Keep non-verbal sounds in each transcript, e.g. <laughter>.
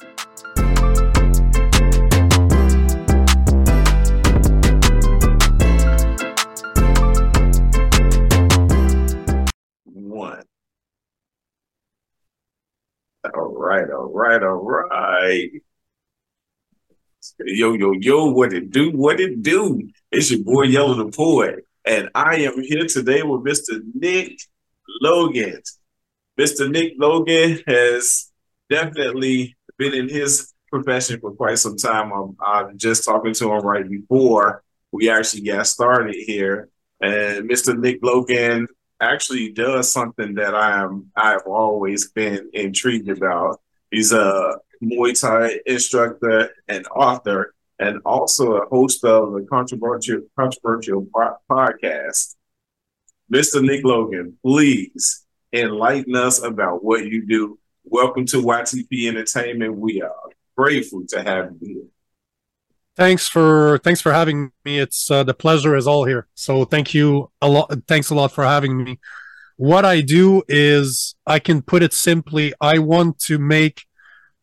One. All right, all right, all right. Yo, yo, yo, what it do? What it do? It's your boy Yellow the Poet, and I am here today with Mr. Nick Logan. Mr. Nick Logan has definitely been in his profession for quite some time. Um, I'm, I'm just talking to him right before we actually got started here. And Mr. Nick Logan actually does something that I am I've always been intrigued about. He's a Muay Thai instructor and author, and also a host of the controversial controversial podcast. Mr. Nick Logan, please enlighten us about what you do. Welcome to YTP Entertainment. We are grateful to have you here. Thanks for thanks for having me. It's uh, the pleasure is all here. So thank you a lot. Thanks a lot for having me. What I do is I can put it simply. I want to make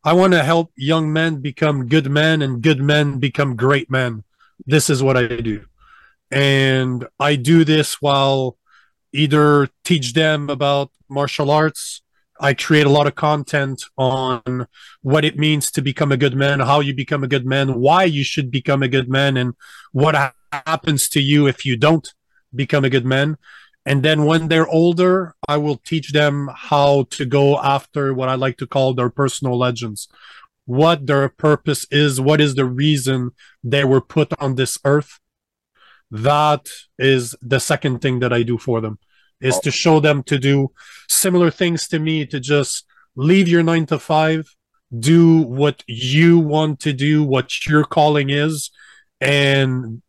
I want to help young men become good men and good men become great men. This is what I do. And I do this while either teach them about martial arts. I create a lot of content on what it means to become a good man, how you become a good man, why you should become a good man, and what ha- happens to you if you don't become a good man. And then when they're older, I will teach them how to go after what I like to call their personal legends, what their purpose is, what is the reason they were put on this earth. That is the second thing that I do for them is to show them to do similar things to me to just leave your nine to five do what you want to do what your calling is and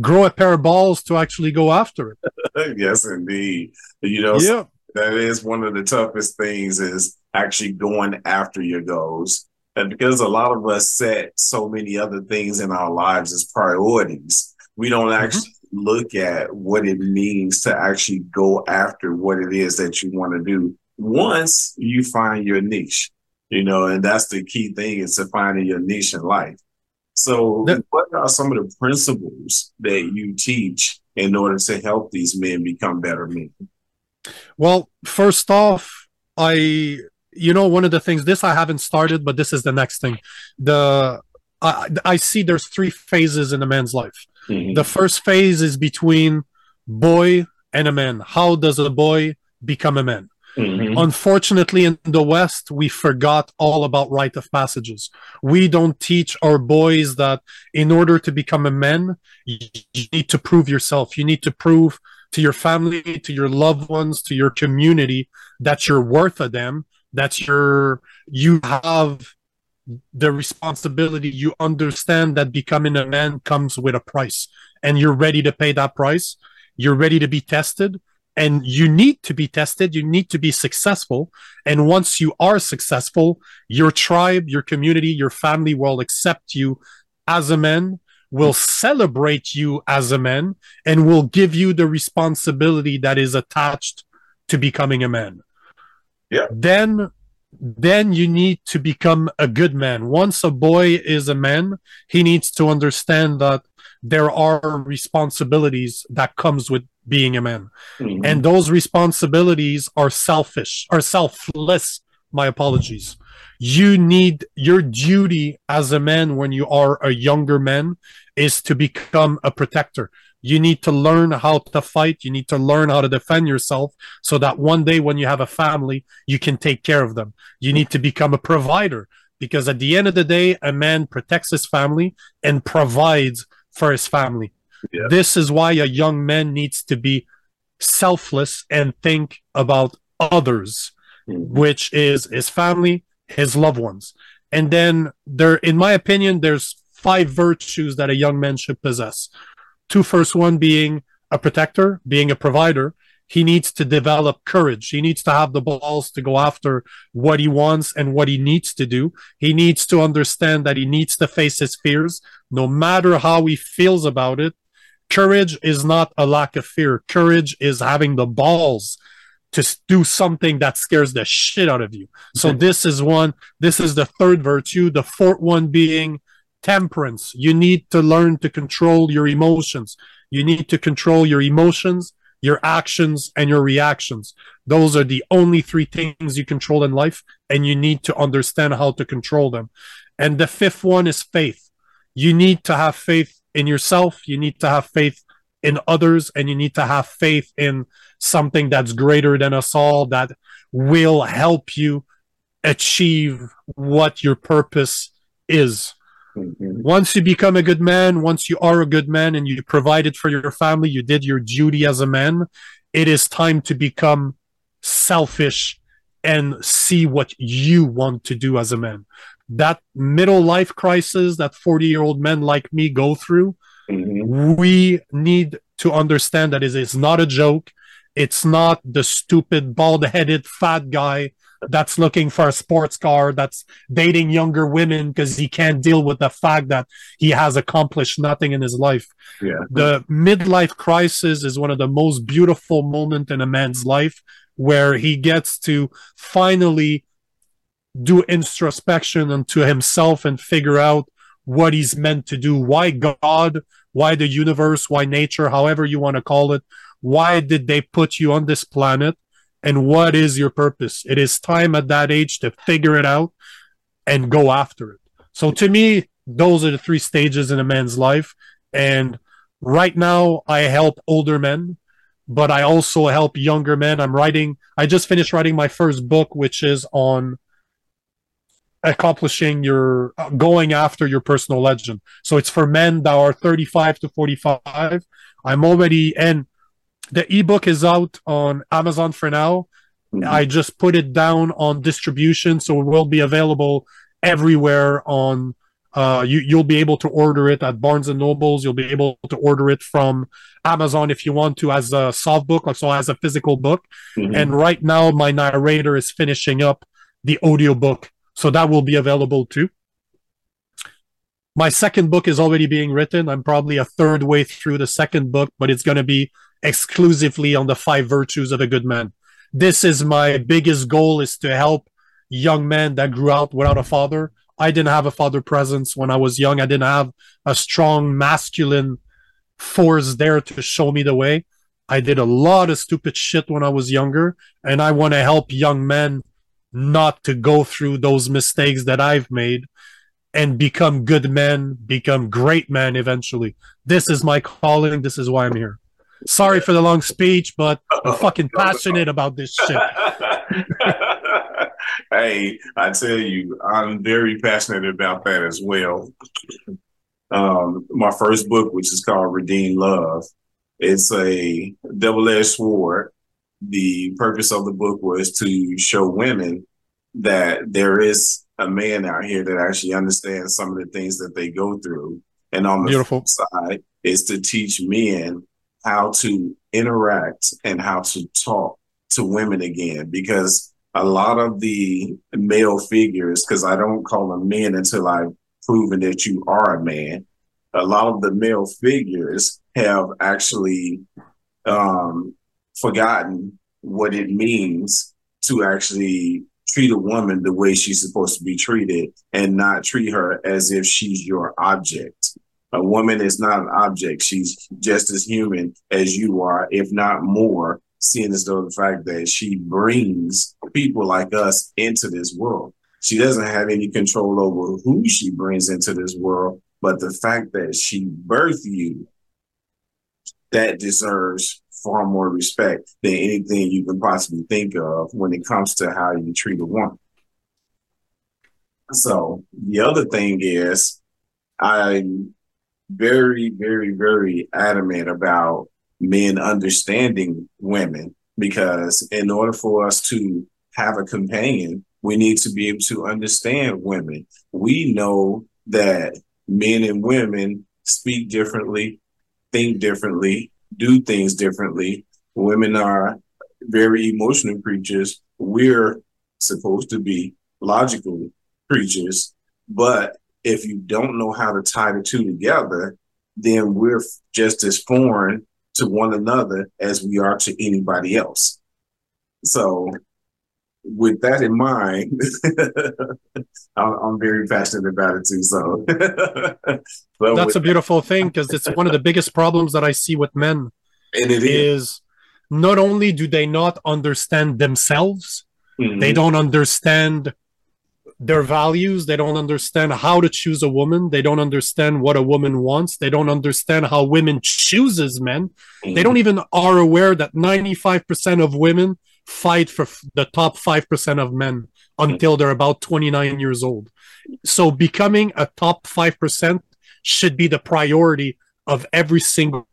grow a pair of balls to actually go after it <laughs> yes indeed you know yeah. that is one of the toughest things is actually going after your goals and because a lot of us set so many other things in our lives as priorities we don't mm-hmm. Look at what it means to actually go after what it is that you want to do once you find your niche, you know, and that's the key thing is to finding your niche in life. So, what are some of the principles that you teach in order to help these men become better men? Well, first off, I, you know, one of the things this I haven't started, but this is the next thing. The I, I see there's three phases in a man's life. Mm-hmm. The first phase is between boy and a man. How does a boy become a man? Mm-hmm. Unfortunately, in the West, we forgot all about rite of passages. We don't teach our boys that in order to become a man, you need to prove yourself. You need to prove to your family, to your loved ones, to your community that you're worth a damn, that you're you have the responsibility you understand that becoming a man comes with a price and you're ready to pay that price. You're ready to be tested and you need to be tested. You need to be successful. And once you are successful your tribe your community your family will accept you as a man will celebrate you as a man and will give you the responsibility that is attached to becoming a man. Yeah. Then then you need to become a good man. Once a boy is a man, he needs to understand that there are responsibilities that comes with being a man. Mm-hmm. And those responsibilities are selfish, are selfless. My apologies. You need your duty as a man when you are a younger man is to become a protector. You need to learn how to fight. You need to learn how to defend yourself so that one day when you have a family, you can take care of them. You need to become a provider because at the end of the day, a man protects his family and provides for his family. Yeah. This is why a young man needs to be selfless and think about others, mm-hmm. which is his family, his loved ones. And then there, in my opinion, there's five virtues that a young man should possess two first one being a protector, being a provider. He needs to develop courage. He needs to have the balls to go after what he wants and what he needs to do. He needs to understand that he needs to face his fears, no matter how he feels about it. Courage is not a lack of fear. Courage is having the balls to do something that scares the shit out of you. So this is one, this is the third virtue. The fourth one being temperance. You need to learn to control your emotions. You need to control your emotions, your actions, and your reactions. Those are the only three things you control in life, and you need to understand how to control them. And the fifth one is faith. You need to have faith in yourself. You need to have faith in others, and you need to have faith in something that's greater than us all that will help you achieve what your purpose is. Mm-hmm. Once you become a good man, once you are a good man and you provided for your family, you did your duty as a man, it is time to become selfish and see what you want to do as a man. That middle life crisis that 40 year old men like me go through, mm-hmm. we need to understand that it is not a joke. It's not the stupid, bald headed, fat guy that's looking for a sports car, that's dating younger women because he can't deal with the fact that he has accomplished nothing in his life. Yeah. The midlife crisis is one of the most beautiful moments in a man's life where he gets to finally do introspection into himself and figure out what he's meant to do. Why God? Why the universe? Why nature? However you want to call it why did they put you on this planet? And what is your purpose? It is time at that age to figure it out and go after it. So to me, those are the three stages in a man's life. And right now, I help older men, but I also help younger men. I'm writing, I just finished writing my first book, which is on accomplishing your uh, going after your personal legend. So it's for men that are 35 to 45. I'm already, and the ebook is out on Amazon for now. Mm-hmm. I just put it down on distribution, so it will be available everywhere. On uh, you, you'll be able to order it at Barnes and Nobles. You'll be able to order it from Amazon if you want to, as a soft book, also as a physical book. Mm-hmm. And right now, my narrator is finishing up the audio book, so that will be available too. My second book is already being written. I'm probably a third way through the second book, but it's going to be exclusively on the five virtues of a good man. This is my biggest goal is to help young men that grew up without a father. I didn't have a father presence when I was young. I didn't have a strong masculine force there to show me the way. I did a lot of stupid shit when I was younger, and I want to help young men not to go through those mistakes that I've made and become good men, become great men eventually. This is my calling. This is why I'm here. Sorry for the long speech, but <laughs> I'm fucking passionate about this shit. <laughs> hey, I tell you, I'm very passionate about that as well. Um, my first book, which is called Redeem Love, it's a double-edged sword. The purpose of the book was to show women that there is a man out here that actually understands some of the things that they go through. And on the Beautiful. side is to teach men how to interact and how to talk to women again because a lot of the male figures, because I don't call them men until I've proven that you are a man, a lot of the male figures have actually um, forgotten what it means to actually treat a woman the way she's supposed to be treated and not treat her as if she's your object. A woman is not an object. She's just as human as you are, if not more, seeing as though the fact that she brings people like us into this world. She doesn't have any control over who she brings into this world, but the fact that she birthed you, that deserves far more respect than anything you can possibly think of when it comes to how you treat a woman. So the other thing is, I'm very, very, very adamant about men understanding women because in order for us to have a companion, we need to be able to understand women. We know that men and women speak differently, think differently, do things differently. Women are very emotional creatures. We're supposed to be logical creatures, but if you don't know how to tie the two together, then we're just as foreign to one another as we are to anybody else. So, with that in mind, <laughs> I'm, very passionate about it too. So, <laughs> that's a beautiful thing because it's one of the biggest problems that I see with men. <laughs> And it is, is not only do they not understand themselves, mm-hmm. they don't understand their values. They don't understand how to choose a woman. They don't understand what a woman wants. They don't understand how women chooses men. They don't even are aware that 95% of women fight for the top 5% of men until they're about 29 years old. So becoming a top 5% should be the priority of every single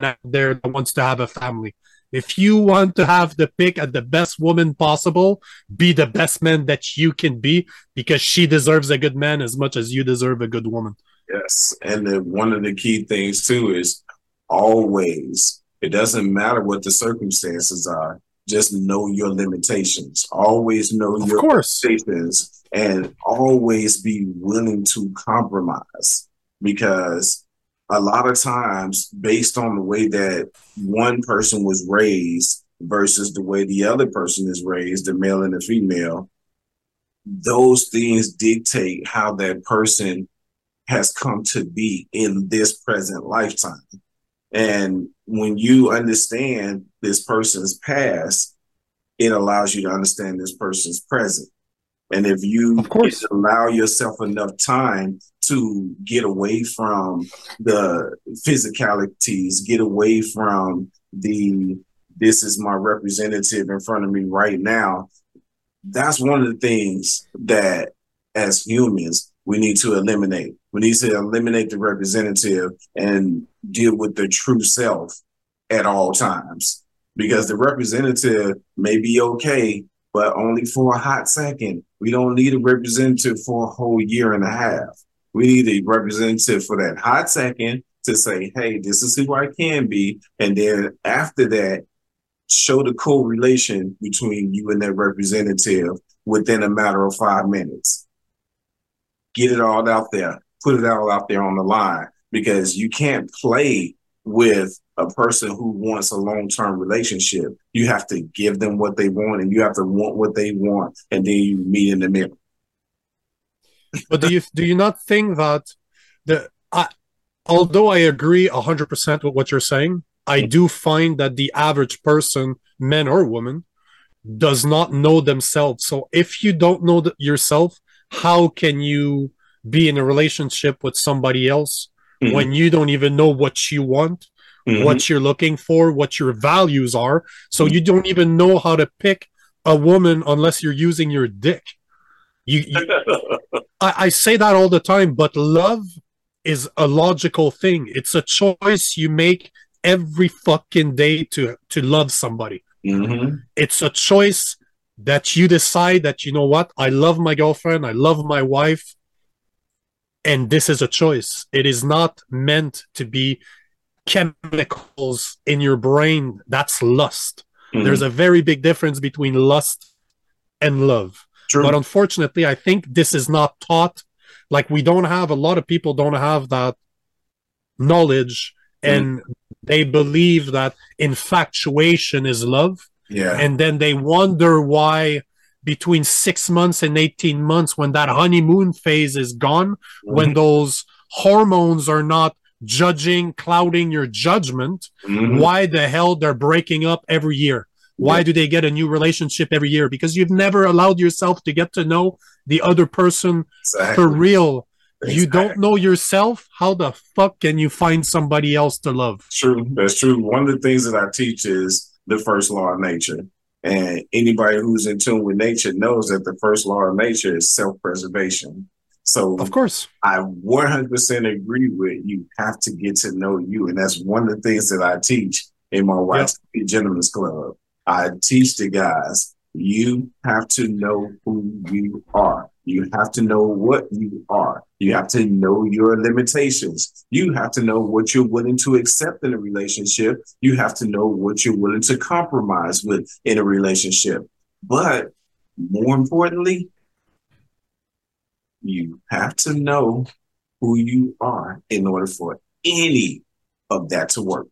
out there that wants to have a family. If you want to have the pick at the best woman possible, be the best man that you can be because she deserves a good man as much as you deserve a good woman. Yes. And the, one of the key things too is always, it doesn't matter what the circumstances are, just know your limitations. Always know of your course. limitations and always be willing to compromise because a lot of times based on the way that one person was raised versus the way the other person is raised, the male and the female, those things dictate how that person has come to be in this present lifetime. And when you understand this person's past, it allows you to understand this person's present. And if you of course. allow yourself enough time to get away from the physicalities, get away from the this is my representative in front of me right now. That's one of the things that as humans we need to eliminate. We need to eliminate the representative and deal with the true self at all times. Because the representative may be okay, but only for a hot second. We don't need a representative for a whole year and a half. We need a representative for that hot second to say, hey, this is who I can be. And then after that, show the correlation between you and that representative within a matter of five minutes. Get it all out there, put it all out there on the line because you can't play with a person who wants a long term relationship. You have to give them what they want and you have to want what they want, and then you meet in the middle. but do you do you not think that the I, although I agree hundred percent with what you're saying, I do find that the average person, man or woman, does not know themselves. So if you don't know yourself, how can you be in a relationship with somebody else mm-hmm. when you don't even know what you want, mm-hmm. what you're looking for, what your values are? So you don't even know how to pick a woman unless you're using your dick. You, you <laughs> I, I say that all the time, but love is a logical thing. It's a choice you make every fucking day to to love somebody. Mm-hmm. It's a choice that you decide that you know what I love my girlfriend, I love my wife, and this is a choice. It is not meant to be chemicals in your brain. That's lust. Mm-hmm. There's a very big difference between lust and love. True. But unfortunately, I think this is not taught. Like we don't have a lot of people don't have that knowledge, mm. and they believe that infatuation is love. Yeah. And then they wonder why between six months and 18 months, when that honeymoon phase is gone, mm-hmm. when those hormones are not judging, clouding your judgment, mm-hmm. why the hell they're breaking up every year? Why yeah. do they get a new relationship every year? Because you've never allowed yourself to get to know the other person exactly. for real. Exactly. You don't know yourself. How the fuck can you find somebody else to love? True. That's true. One of the things that I teach is the first law of nature. And anybody who's in tune with nature knows that the first law of nature is self preservation. So, of course, I 100% agree with you. Have to get to know you. And that's one of the things that I teach in my White yep. Gentlemen's Club. I teach the guys, you have to know who you are. You have to know what you are. You have to know your limitations. You have to know what you're willing to accept in a relationship. You have to know what you're willing to compromise with in a relationship. But more importantly, you have to know who you are in order for any of that to work.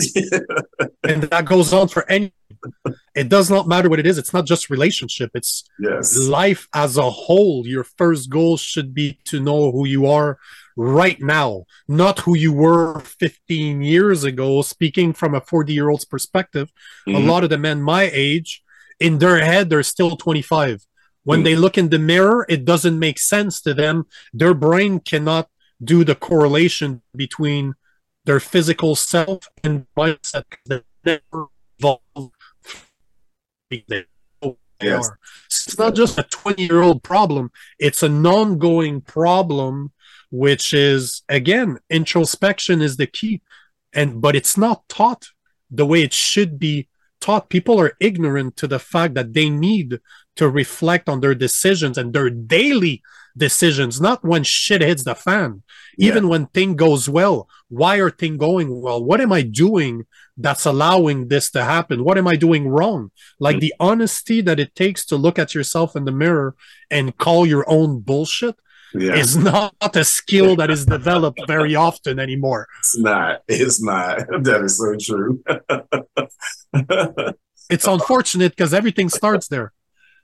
<laughs> and that goes on for any it does not matter what it is. It's not just relationship. It's yes. life as a whole. Your first goal should be to know who you are right now, not who you were 15 years ago. Speaking from a 40 year old's perspective, mm-hmm. a lot of the men my age, in their head, they're still 25. When mm-hmm. they look in the mirror, it doesn't make sense to them. Their brain cannot do the correlation between their physical self and mindset. They never evolved yes. It's not just a 20 year old problem, it's an ongoing problem, which is, again, introspection is the key. And but it's not taught the way it should be taught. People are ignorant to the fact that they need to reflect on their decisions and their daily decisions, not when shit hits the fan, even yeah. when thing goes well. Why are thing going well? What am I doing that's allowing this to happen? What am I doing wrong? Like mm-hmm. the honesty that it takes to look at yourself in the mirror and call your own bullshit yeah. is not a skill that is developed very often anymore. It's not. It's not. <laughs> That is so true. <laughs> it's unfortunate because everything starts there.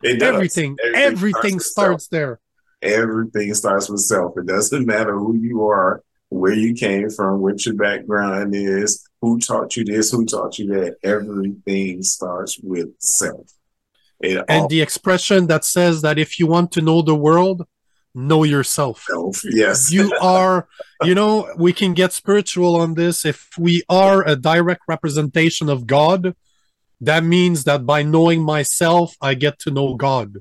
Everything, everything, everything starts, starts there. Everything starts with self. It doesn't matter who you are, where you came from, what your background is, who taught you this, who taught you that. Everything starts with self. It and all- the expression that says that if you want to know the world, know yourself. Self, yes. you <laughs> are, you know, we can get spiritual on this. If we are a direct representation of God, that means that by knowing myself, I get to know God.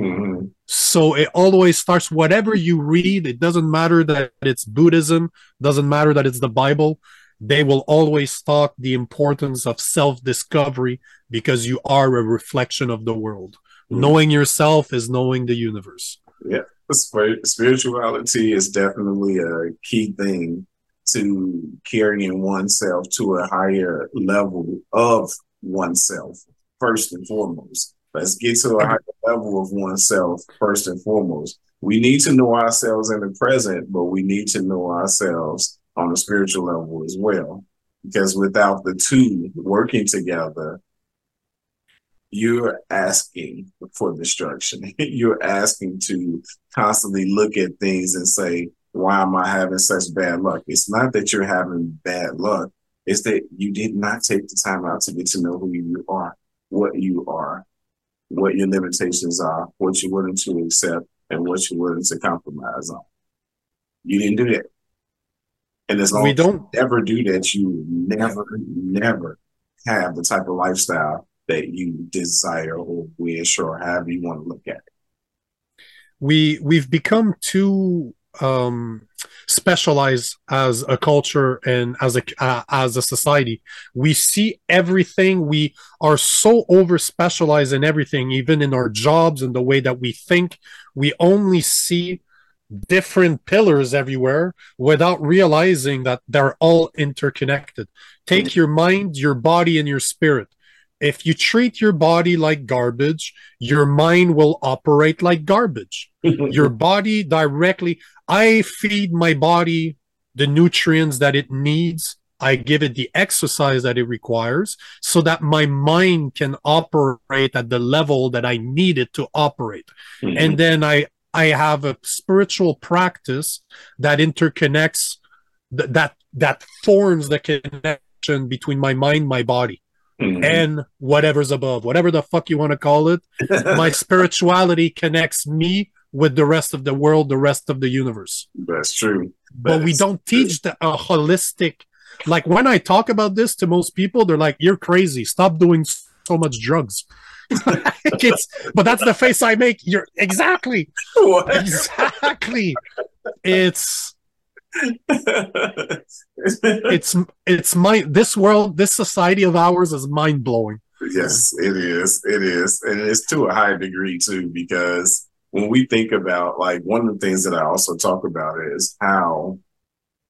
Mm-hmm. So it always starts, whatever you read, it doesn't matter that it's Buddhism, doesn't matter that it's the Bible. They will always talk the importance of self discovery because you are a reflection of the world. Mm-hmm. Knowing yourself is knowing the universe. Yeah. Spirituality is definitely a key thing to carrying oneself to a higher level of oneself, first and foremost. Let's get to a higher level of oneself first and foremost. We need to know ourselves in the present, but we need to know ourselves on a spiritual level as well. Because without the two working together, you're asking for destruction. <laughs> you're asking to constantly look at things and say, why am I having such bad luck? It's not that you're having bad luck. It's that you did not take the time out to get to know who you are, what you are, what your limitations are, what you're willing to accept, and what you're willing to compromise on. You didn't do that. And as long we don't ever do that, you never, never have the type of lifestyle that you desire or wish or however you want to look at it. We we've become too um specialized as a culture and as a uh, as a society. We see everything. We are so over specialized in everything even in our jobs and the way that we think. We only see different pillars everywhere without realizing that they're all interconnected. Take your mind your body and your spirit. If you treat your body like garbage, your mind will operate like garbage. <laughs> your body directly, I feed my body the nutrients that it needs. I give it the exercise that it requires so that my mind can operate at the level that I need it to operate. Mm-hmm. And then I, I have a spiritual practice that interconnects th- that, that forms the connection between my mind, my body mm-hmm. and whatever's above, whatever the fuck you want to call it. <laughs> my spirituality connects me with the rest of the world, the rest of the universe. That's true. but we don't teach the a holistic. Like when I talk about this to most people, they're like, "You're crazy. Stop doing so much drugs." <laughs> but that's the face I make. You're exactly, what? exactly. It's it's it's my this world this society of ours is mind blowing yes it is it is and it's to a high degree too because when we think about like one of the things that i also talk about is how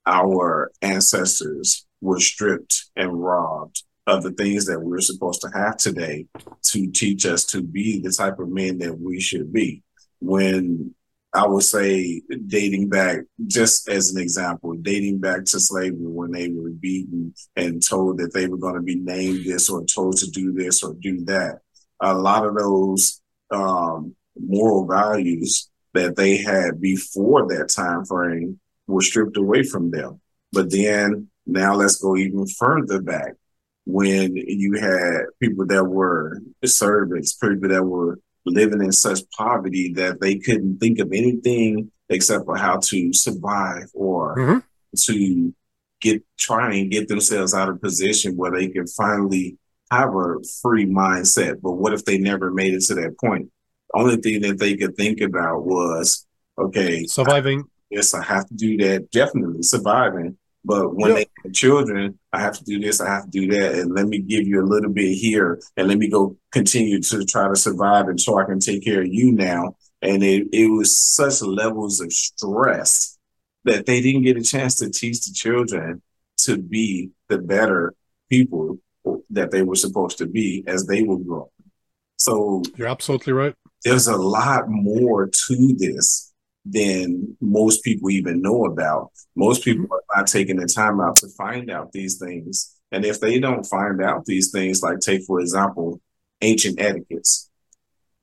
our ancestors were stripped and robbed of the things that we're supposed to have today to teach us to be the type of men that we should be when I would say dating back, just as an example, dating back to slavery when they were beaten and told that they were going to be named this or told to do this or do that. A lot of those um, moral values that they had before that time frame were stripped away from them. But then now let's go even further back when you had people that were servants, people that were living in such poverty that they couldn't think of anything except for how to survive or mm-hmm. to get try and get themselves out of position where they can finally have a free mindset. But what if they never made it to that point? The only thing that they could think about was, okay, surviving. I, yes, I have to do that. Definitely surviving. But when they have children, I have to do this, I have to do that, and let me give you a little bit here, and let me go continue to try to survive, and so I can take care of you now. And it, it was such levels of stress that they didn't get a chance to teach the children to be the better people that they were supposed to be as they were growing. So you're absolutely right. There's a lot more to this than most people even know about. Most people mm-hmm. are not taking the time out to find out these things. And if they don't find out these things, like take, for example, ancient etiquettes.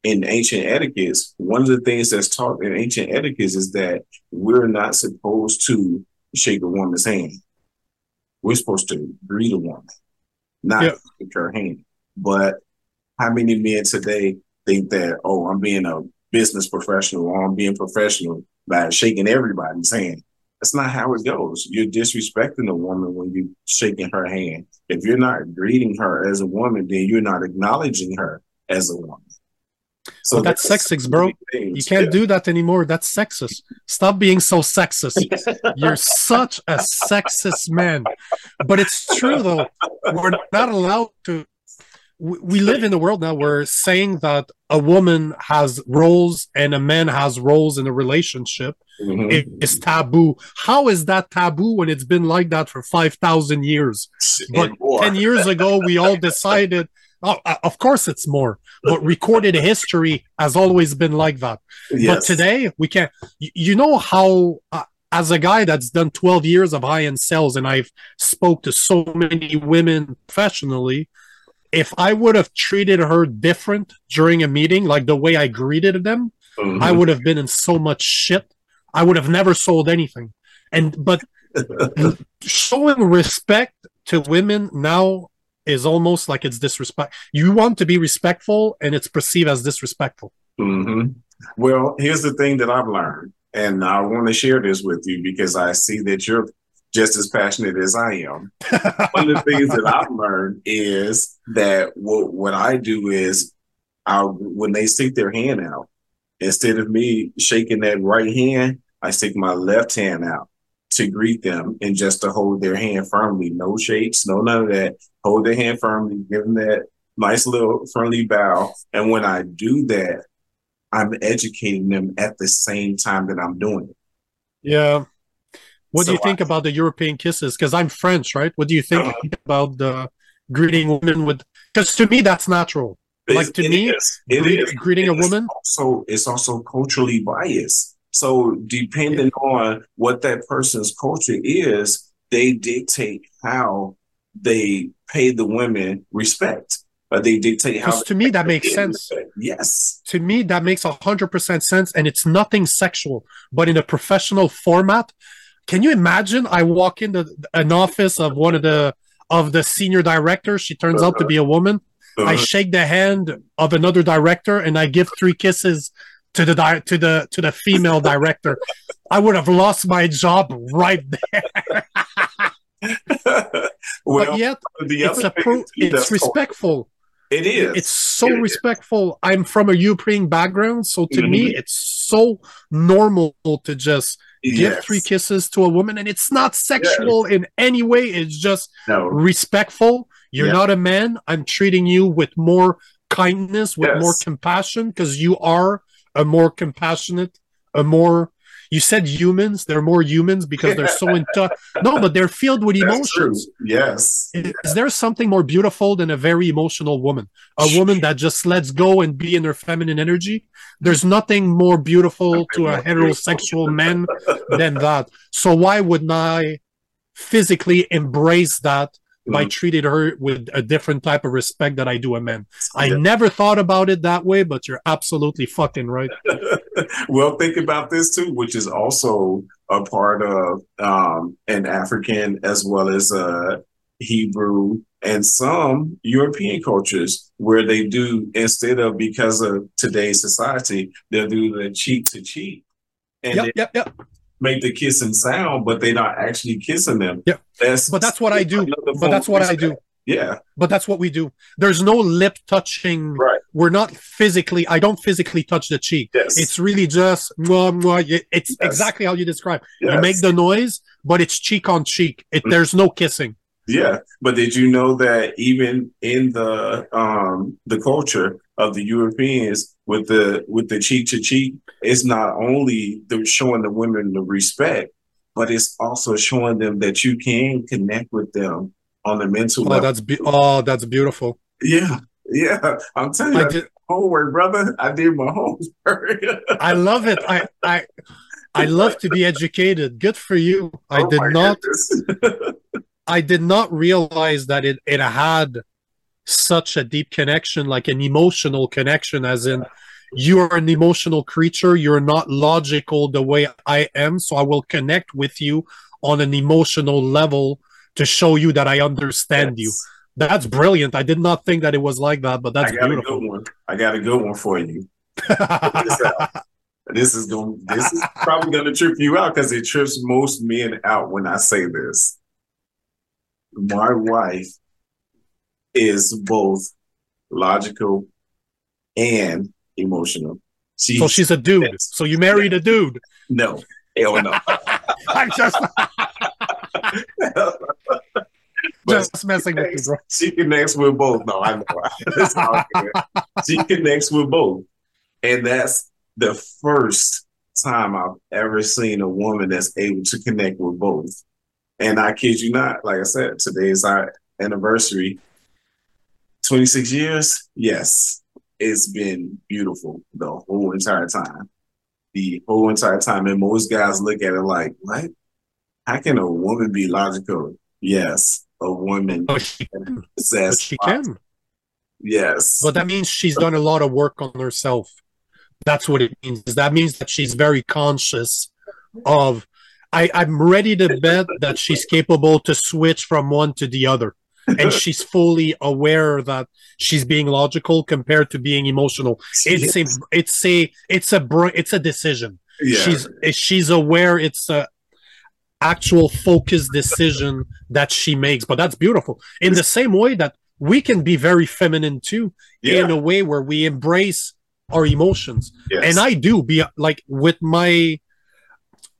In ancient etiquettes, one of the things that's taught in ancient etiquettes is that we're not supposed to shake a woman's hand. We're supposed to greet a woman, not yep. shake her hand. But how many men today think that, oh, I'm being a business professional or I'm being professional by shaking everybody's hand. That's not how it goes. You're disrespecting a woman when you're shaking her hand. If you're not greeting her as a woman, then you're not acknowledging her as a woman. So that's, that's sexist, bro. You can't yeah. do that anymore. That's sexist. Stop being so sexist. <laughs> You're such a sexist man. But it's true though. We're not allowed to we live in a world now where saying that a woman has roles and a man has roles in a relationship mm-hmm. is taboo. How is that taboo when it's been like that for 5,000 years? But 10 years ago, we all decided, oh, uh, of course it's more, but recorded history has always been like that. Yes. But today, we can't. You know how. Uh, as a guy that's done 12 years of high-end sales and I've spoke to so many women professionally, if I would have treated her different during a meeting, like the way I greeted them, mm-hmm. I would have been in so much shit. I would have never sold anything. And but <laughs> showing respect to women now is almost like it's disrespect. You want to be respectful, and it's perceived as disrespectful. Mm-hmm. Well, here's the thing that I've learned, and I want to share this with you because I see that you're just as passionate as I am. One of the things that I've <laughs> learned is that what, what I do is I when they stick their hand out, instead of me shaking that right hand, I stick my left hand out to greet them and just to hold their hand firmly. No shakes, no none of that. Hold their hand firmly, give them that nice little friendly bow. And when I do that, I'm educating them at the same time that I'm doing it. Yeah. What so do you think I, about the European kisses? Because I'm French, right? What do you think uh, about the greeting women with? Because to me, that's natural. Like to me, is. Greet, is. greeting a woman. So it's also culturally biased. So depending yeah. on what that person's culture is, they dictate how they pay the women respect. But they dictate how. To me, that makes sense. Respect. Yes. To me, that makes hundred percent sense, and it's nothing sexual. But in a professional format, can you imagine? I walk into an office of one of the of the senior directors. She turns uh-huh. out to be a woman. Uh-huh. I shake the hand of another director and I give three kisses to the di- to the to the female director. I would have lost my job right there. <laughs> well, but yet, it's a pro- it's respectful. It is. It's so it respectful. Is. I'm from a European background, so to mm-hmm. me, it's so normal to just yes. give three kisses to a woman, and it's not sexual yes. in any way. It's just no. respectful. You're not a man. I'm treating you with more kindness, with yes. more compassion, because you are a more compassionate, a more You said humans; they're more humans because they're so in <laughs> touch. No, but they're filled with That's emotions. true. Yes. Is, is there something more beautiful than a very emotional woman? A woman that just lets go and be in her feminine energy? There's nothing more beautiful to a heterosexual man than that. So why wouldn't I physically embrace that by Mm. treating her with a different type of respect that I do a man? I Yeah. never thought about it that way, but you're absolutely fucking right. <laughs> well, think about this too, which is also a part of um, an African as well as a Hebrew and some European cultures where they do instead of because of today's society, they'll do the cheat to cheat. and Yep, yep, yep. Make the kissing sound, but they're not actually kissing them. Yeah. That's But that's what I do. But that's what I do. Yeah, But that's what we do. There's no lip touching. right. We're not physically. I don't physically touch the cheek. Yes. It's really just mwah, mwah. It's Yes. exactly how you describe. yes. You make the noise, but it's cheek on cheek. It, Mm. there's no kissing. Yeah, but did you know that even in the um the culture of the Europeans with the with the cheek to cheek, it's not only the showing the women the respect, but it's also showing them that you can connect with them on the mental Oh, level. that's be- oh, that's beautiful. Yeah, yeah. I'm telling you, I I did. homework, brother. I did my homework. I love it. I I I love to be educated. Good for you. I Oh did not. <laughs> I did not realize that it it had such a deep connection, like an emotional connection, as in you're an emotional creature. You're not logical the way I am, so I will connect with you on an emotional level to show you that I understand you. That's brilliant. I did not think that it was like that, but that's I got a beautiful. good one. I got a good one for you. <laughs> This is going. This is probably going to trip you out because it trips most men out when I say this. My wife is both logical and emotional. She so she's a dude. So you married a dude. no, hell no. <laughs> I'm just <laughs> just messing with you, bro. she connects with both. No, I know. <laughs> It's all good. she connects with both. And that's the first time I've ever seen a woman that's able to connect with both. And I kid you not, like I said, today is our anniversary. 26 years? Yes. It's been beautiful the whole entire time. The whole entire time. And most guys look at it like, what? How can a woman be logical? Yes, a woman Oh, she, says she can. Yes. But that means she's done a lot of work on herself. That's what it means. That means that she's very conscious of. I, I'm ready to bet that she's capable to switch from one to the other. And she's fully aware that she's being logical compared to being emotional. It's a it's a it's a br- it's a decision. yeah. She's she's aware it's a actual focused decision that she makes. But that's beautiful. In the same way that we can be very feminine too, yeah. in a way where we embrace our emotions. yes. And I do be like with my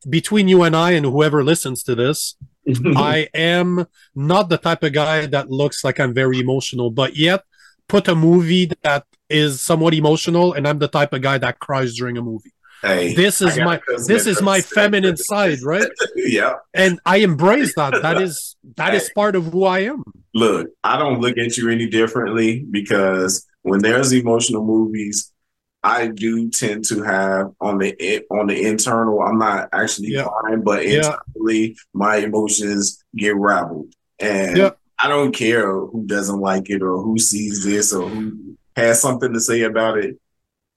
between you and I and whoever listens to this, <laughs> I am not the type of guy that looks like I'm very emotional, but yet put a movie that is somewhat emotional and I'm the type of guy that cries during a movie. hey, This is my this is my feminine side, right? <laughs> yeah. And I embrace that. <laughs> That is that is part of who I am. Look, I don't look at you any differently because when there's emotional movies, I do tend to have on the on the internal. I'm not actually Yeah. crying, but Yeah. internally, my emotions get raveled, and Yeah. I don't care who doesn't like it or who sees this or who has something to say about it.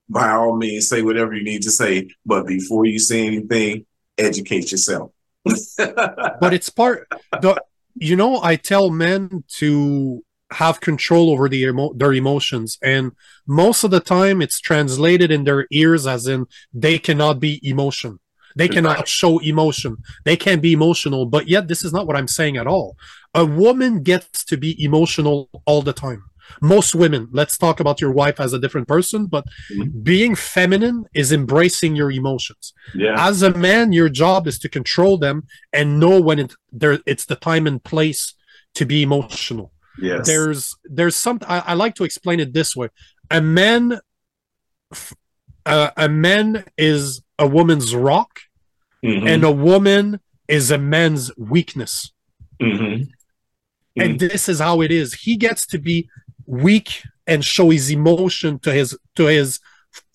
By all means, say whatever you need to say, but before you say anything, educate yourself. <laughs> but it's part the you know i tell men to have control over the emo- their emotions. And most of the time it's translated in their ears as in they cannot be emotion. They cannot show emotion. They can't be emotional. But yet this is not what i'm saying at all. A woman gets to be emotional all the time. Most women. Let's talk about your wife as a different person but Mhm. being feminine is embracing your emotions. Yeah, as a man your job is to control them and know when it there it's the time and place to be emotional yes, there's there's some I, I like to explain it this way a man uh, a man is a woman's rock Mhm. and a woman is a man's weakness. Mhm. And this is how it is. He gets to be weak and show his emotion to his to his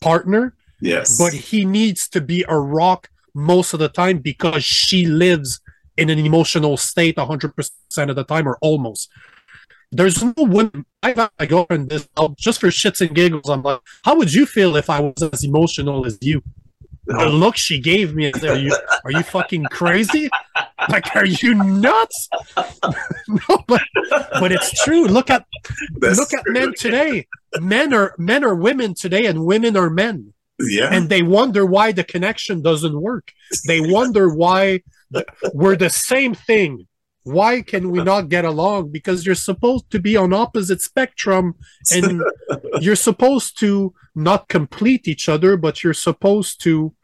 partner, yes. but he needs to be a rock most of the time because she lives in an emotional state 100% of the time or almost. There's no woman. I've had my girlfriend this out just for shits and giggles. I'm like, how would you feel if I was as emotional as you? The look she gave me, I said, are you are you fucking crazy? Like, are you nuts? <laughs> no, but but it's true. Look at That's look at true. men today. Men are men are women today, and women are men Yeah. and they wonder why the connection doesn't work. They wonder why the, we're the same thing. Why can we <laughs> not get along? Because you're supposed to be on opposite spectrum and <laughs> you're supposed to not complete each other, but you're supposed to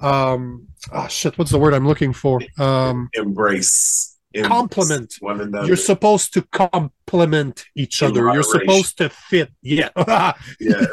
um oh shit, what's the word I'm looking for? Um embrace, embrace Compliment. one another. you're supposed to complement each In other. You're supposed to fit. Yeah. <laughs> yes.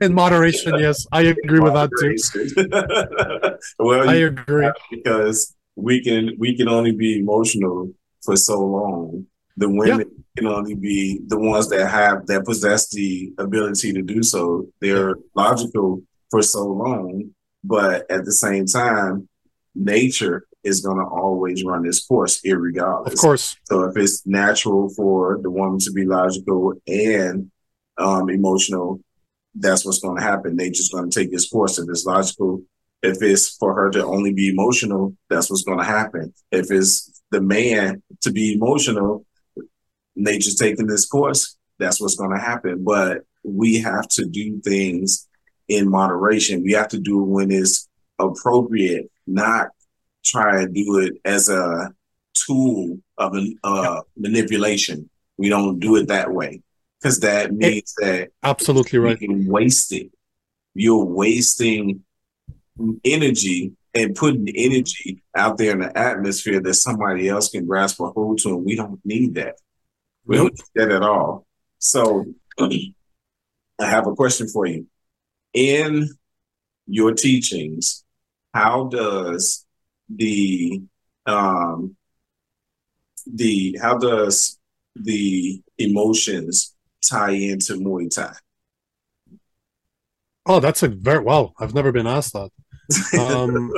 In moderation, yes. I agree with that too. too. well, I agree. because we can we can only be emotional for so long. The women can only be the ones that have that possess the ability to do so. They're logical for so long, but at the same time, nature is going to always run its course, irregardless. Of course. So if it's natural for the woman to be logical and um, emotional, that's what's going to happen. Nature's going to take its course. If it's logical, if it's for her to only be emotional, that's what's going to happen. If it's the man to be emotional, nature's taking this course. That's what's going to happen. But we have to do things in moderation. We have to do it when it's appropriate, not try and do it as a tool of uh, manipulation. We don't do it that way because that means that Absolutely right. you can waste it. You're wasting energy and putting energy out there in the atmosphere that somebody else can grasp a hold to, and we don't need that. We don't need that at all. So, <clears throat> I have a question for you. In your teachings, how does the um the how does the emotions tie into Muay Thai? Oh, that's a very well. I've never been asked that. Um,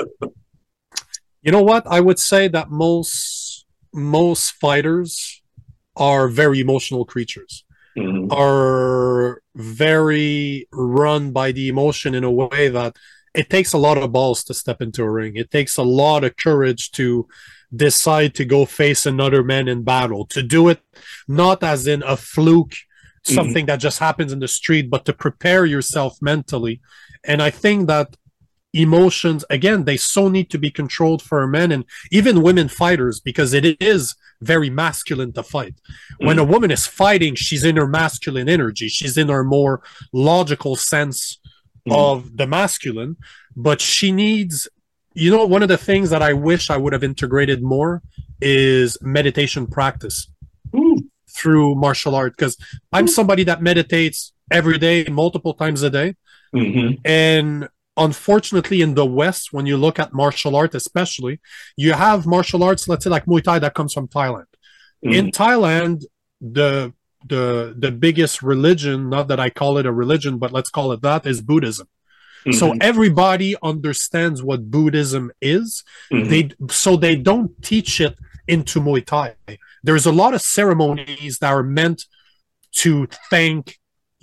you know what? I would say that most most fighters are very emotional creatures. Mhm. Are very run by the emotion in a way that it takes a lot of balls to step into a ring. It takes a lot of courage to decide to go face another man in battle. To do it not as in a fluke, something that just happens in the street, but to prepare yourself mentally. And I think that emotions, again, they so need to be controlled for men and even women fighters because it is very masculine to fight. When a woman is fighting, she's in her masculine energy, she's in her more logical sense Mhm. of the masculine, but she needs. You know, one of the things that I wish I would have integrated more is meditation practice Ooh. through martial art because I'm somebody that meditates every day, multiple times a day. Mhm. And unfortunately, in the West, when you look at martial art, especially, you have martial arts, let's say like Muay Thai, that comes from Thailand. In Thailand, the the the biggest religion, not that I call it a religion, but let's call it that, is Buddhism. So Mhm. everybody understands what Buddhism is. Mhm. They so they don't teach it into Muay Thai. There's a lot of ceremonies that are meant to thank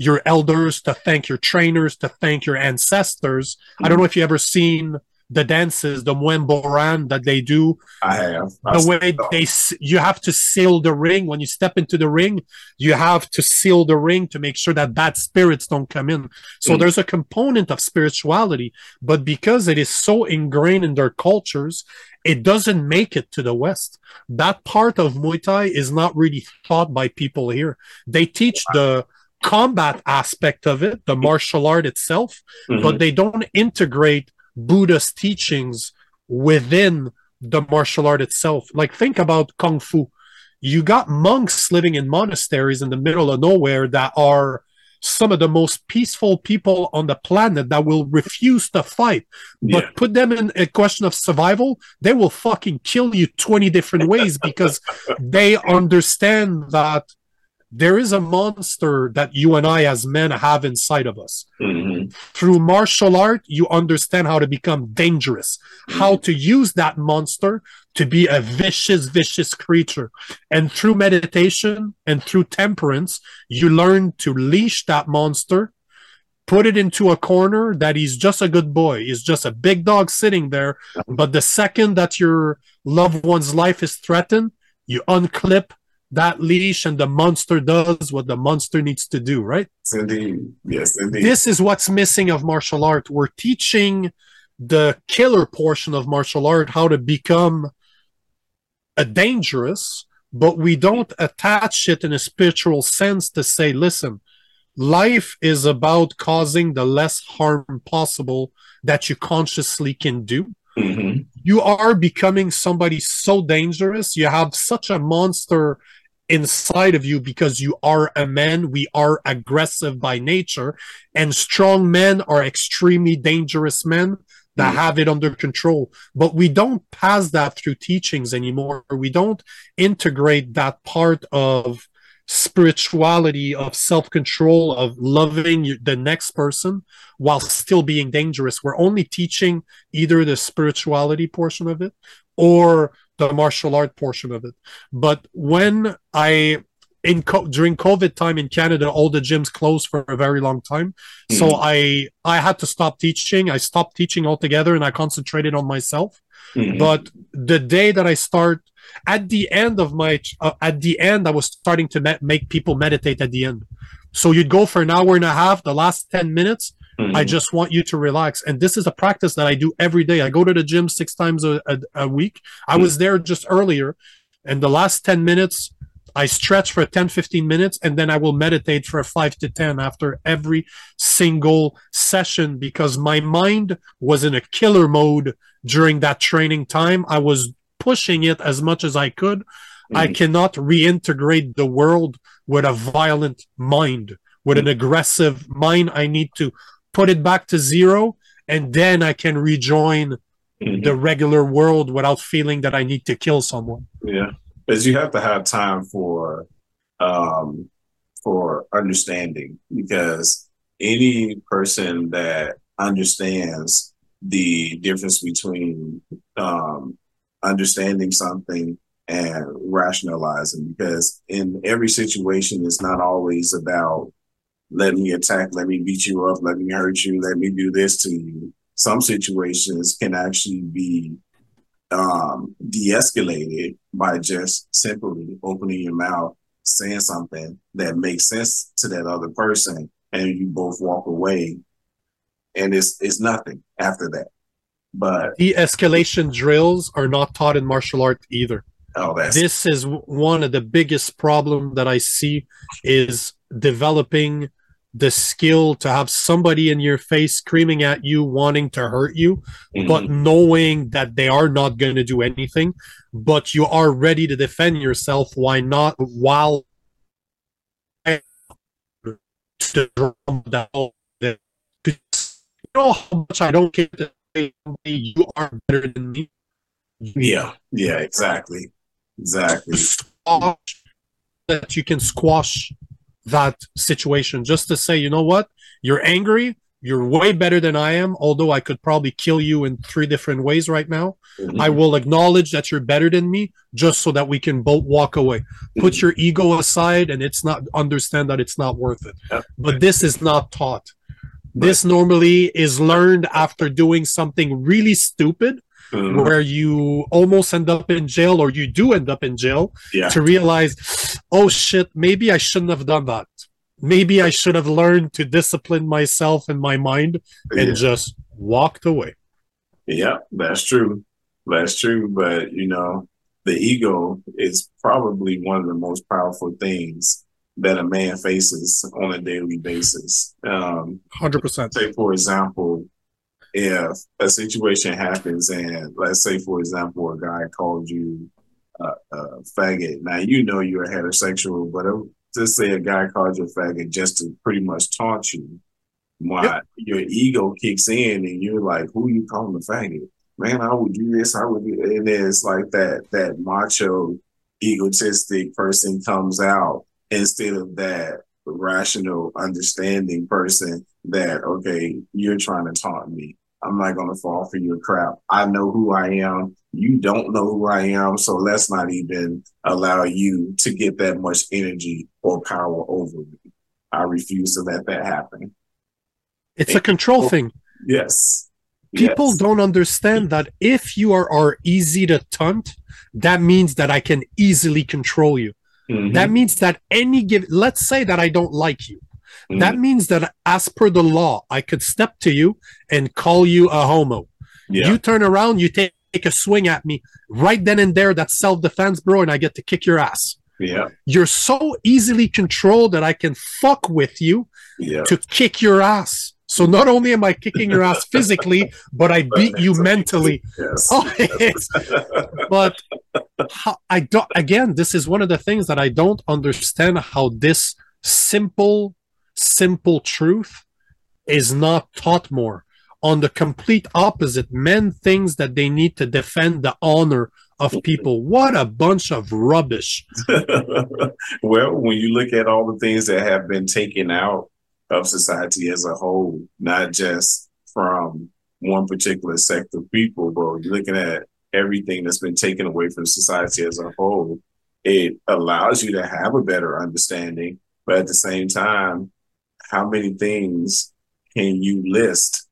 your elders, to thank your trainers, to thank your ancestors. I don't know if you ever seen the dances, the Muay Boran that they do. I have. The way they you have to seal the ring when you step into the ring. You have to seal the ring to make sure that bad spirits don't come in. So Mm. there's a component of spirituality, but because it is so ingrained in their cultures, it doesn't make it to the West. That part of Muay Thai is not really taught by people here. They teach the combat aspect of it, the martial art itself, Mhm. but they don't integrate Buddha's teachings within the martial art itself. Like, think about Kung Fu. You got monks living in monasteries in the middle of nowhere that are some of the most peaceful people on the planet that will refuse to fight. But Yeah. put them in a question of survival, they will fucking kill you 20 different ways because <laughs> they understand that there is a monster that you and I as men have inside of us. Mhm. Through martial art, you understand how to become dangerous, how to use that monster to be a vicious, vicious creature. And through meditation and through temperance, you learn to leash that monster, put it into a corner that he's just a good boy. He's just a big dog sitting there. But the second that your loved one's life is threatened, you unclip that leash and the monster does what the monster needs to do, right? Indeed. Yes, indeed. This is what's missing of martial art. We're teaching the killer portion of martial art how to become a dangerous, but we don't attach it in a spiritual sense to say, listen, life is about causing the less harm possible that you consciously can do Mhm. you are becoming somebody so dangerous. You have such a monster inside of you because you are a man. We are aggressive by nature, and strong men are extremely dangerous men that Mm. have it under control. But we don't pass that through teachings anymore. We don't integrate that part of spirituality, of self control, of loving the next person while still being dangerous. We're only teaching either the spirituality portion of it or the martial art portion of it. But when I in co- during COVID time in Canada, all the gyms closed for a very long time. So Mhm. I I had to stop teaching. I stopped teaching altogether and I concentrated on myself. Mhm. But the day that I start at the end of my uh, at the end, I was starting to me- make people meditate at the end. So you'd go for an hour and a half. The last ten minutes, Mhm. I just want you to relax. And this is a practice that I do every day. I go to the gym six times a, a, a week. I was there just earlier. And the last 10 minutes, I stretch for 10, 15 minutes, and then I will meditate for five to 10 after every single session because my mind was in a killer mode during that training time. I was pushing it as much as I could. I Mhm. cannot reintegrate the world with a violent mind, with an aggressive mind. I need to put it back to zero, and then I can rejoin Mhm. the regular world without feeling that I need to kill someone. Yeah, because you have to have time for um for understanding because any person that understands the difference between um understanding something and rationalizing because in every situation it's not always about let me attack, let me beat you up, let me hurt you, let me do this to you. Some situations can actually be um, de-escalated by just simply opening your mouth, saying something that makes sense to that other person, and you both walk away, and it's it's nothing after that. But De escalation drills are not taught in martial art either. oh, that's This is one of the biggest problem that I see is developing the skill to have somebody in your face screaming at you, wanting to hurt you, Mhm. but knowing that they are not going to do anything, but you are ready to defend yourself. Why not? While to drum that whole- that- you know how much I don't care to say you are better than me. yeah, yeah, exactly, exactly. Squash, that you can squash that situation just to say, you know what, you're angry. You're way better than I am, although I could probably kill you in three different ways right now. Mhm. I will acknowledge that you're better than me just so that we can both walk away. Put your ego aside and it's not understand that it's not worth it. Yep. But this is not taught. This normally is learned after doing something really stupid Mhm. where you almost end up in jail or you do end up in jail yeah, to realize, oh shit, maybe I shouldn't have done that. Maybe I should have learned to discipline myself and my mind and yeah. just walked away. Yeah, that's true. That's true. But you know, the ego is probably one of the most powerful things that a man faces on a daily basis. Um, 100%. say, for example, if a situation happens, and let's say, for example, a guy called you uh, a faggot. Now you know you're heterosexual, but a, just say a guy called you a faggot just to pretty much taunt you, my yep. your ego kicks in and you're like, who you calling a faggot? Man, I would do this, I would do and then it's like that that macho egotistic person comes out instead of that rational understanding person that okay, you're trying to taunt me. I'm not going to fall for your crap. I know who I am. You don't know who I am. So let's not even allow you to get that much energy or power over me. I refuse to let that happen. It's and a control people, thing. Yes. People yes. don't understand that if you are, are easy to taunt, that means that I can easily control you. Mm-hmm. That means that any give, let's say that I don't like you. Mm. That means that as per the law, I could step to you and call you a homo. Yeah. You turn around, you take, take a swing at me right then and there. That's self defense, bro, and I get to kick your ass. Yeah. You're so easily controlled that I can fuck with you yeah. to kick your ass. So not only am I kicking your ass <laughs> physically, but I beat you mentally. Yes. <laughs> Oh, yes. but how, I don't. Again, this is one of the things that I don't understand how this simple simple truth is not taught more. On the complete opposite, men thinks that they need to defend the honor of people. What a bunch of rubbish. <laughs> well, when you look at all the things that have been taken out of society as a whole, not just from one particular sect of people, but you're looking at everything that's been taken away from society as a whole, it allows you to have a better understanding. But at the same time, how many things can you list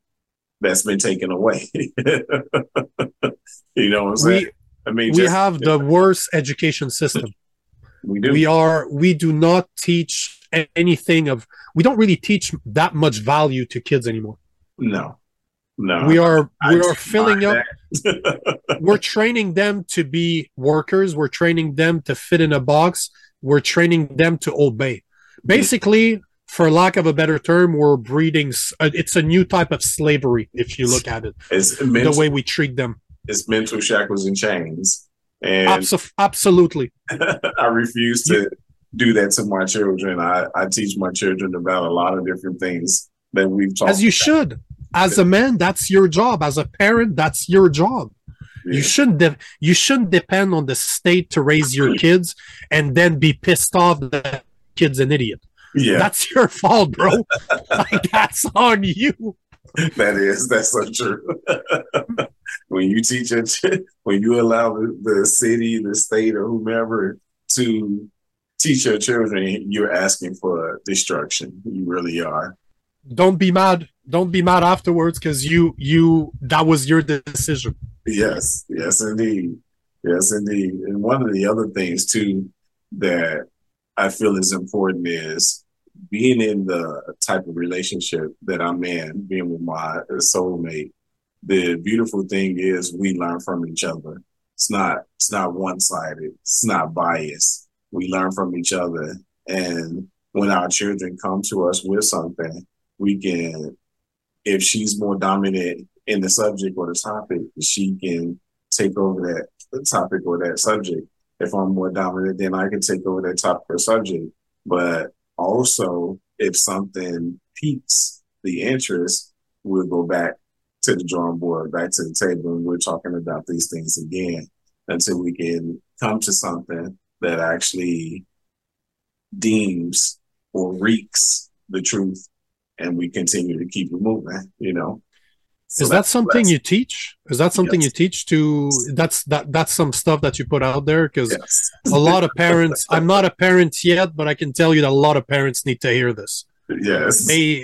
that's been taken away? <laughs> you know what I'm saying? We, I mean, we just, have the worst education system. We do. We are. We do not teach anything of. We don't really teach that much value to kids anymore. No, no. We are. We are filling up. <laughs> we're training them to be workers. We're training them to fit in a box. We're training them to obey. Basically, for lack of a better term, we're breeding. Uh, it's a new type of slavery, if you look at it. It's the way we treat them. It's mental shackles and chains. And Abso- absolutely. <laughs> I refuse to do that to my children. I, I teach my children about a lot of different things that we've talked. As you about. should. As a man, that's your job. As a parent, that's your job. Yeah. You shouldn't de- you shouldn't depend on the state to raise your <clears throat> kids and then be pissed off that kid's an idiot. Yeah. That's your fault, bro. <laughs> like, that's on you. That is, that's so true. <laughs> when you teach a, when you allow the, the city, the state, or whomever to teach your children, you're asking for destruction. You really are. Don't be mad. Don't be mad afterwards because you you that was your decision. Yes, yes, indeed, yes, indeed. And one of the other things too that I feel is important is being in the type of relationship that I'm in, being with my soulmate. The beautiful thing is we learn from each other. It's not it's not one sided. It's not biased. We learn from each other, and when our children come to us with something, we can. If she's more dominant in the subject or the topic, she can take over that topic or that subject if I'm more dominant, then I can take over that topic or subject. But also, if something piques the interest, we'll go back to the drawing board, back to the table, and we're talking about these things again until we can come to something that actually deems or reeks the truth and we continue to keep it moving, you know. So is that something you teach? Is that something yes. you teach to? That's that. That's some stuff that you put out there because yes. a lot of <laughs> parents. I'm not a parent yet, but I can tell you that a lot of parents need to hear this. Yes, they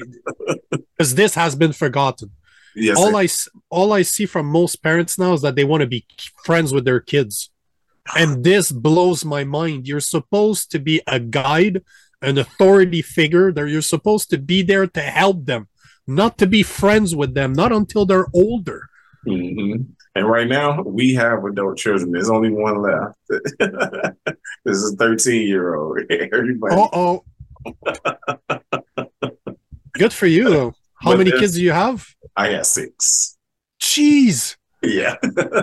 because this has been forgotten. Yes, all I all I see from most parents now is that they want to be friends with their kids, and <gasps> this blows my mind. You're supposed to be a guide, an authority figure. That you're supposed to be there to help them not to be friends with them, not until they're older. Mm-hmm. And right now, we have adult children. There's only one left. <laughs> this is a 13 year old. Everybody. oh. Good for you, though. How but many kids do you have? I got six. Jeez. Yeah.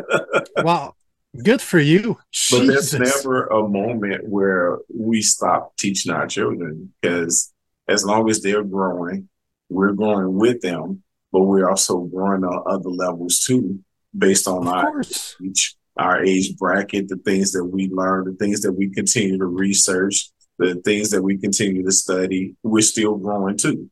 <laughs> wow. Good for you. But there's never a moment where we stop teaching our children because as long as they're growing, we're growing with them, but we're also growing on other levels too, based on Of our age, our age bracket, the things that we learn, the things that we continue to research, the things that we continue to study. We're still growing too.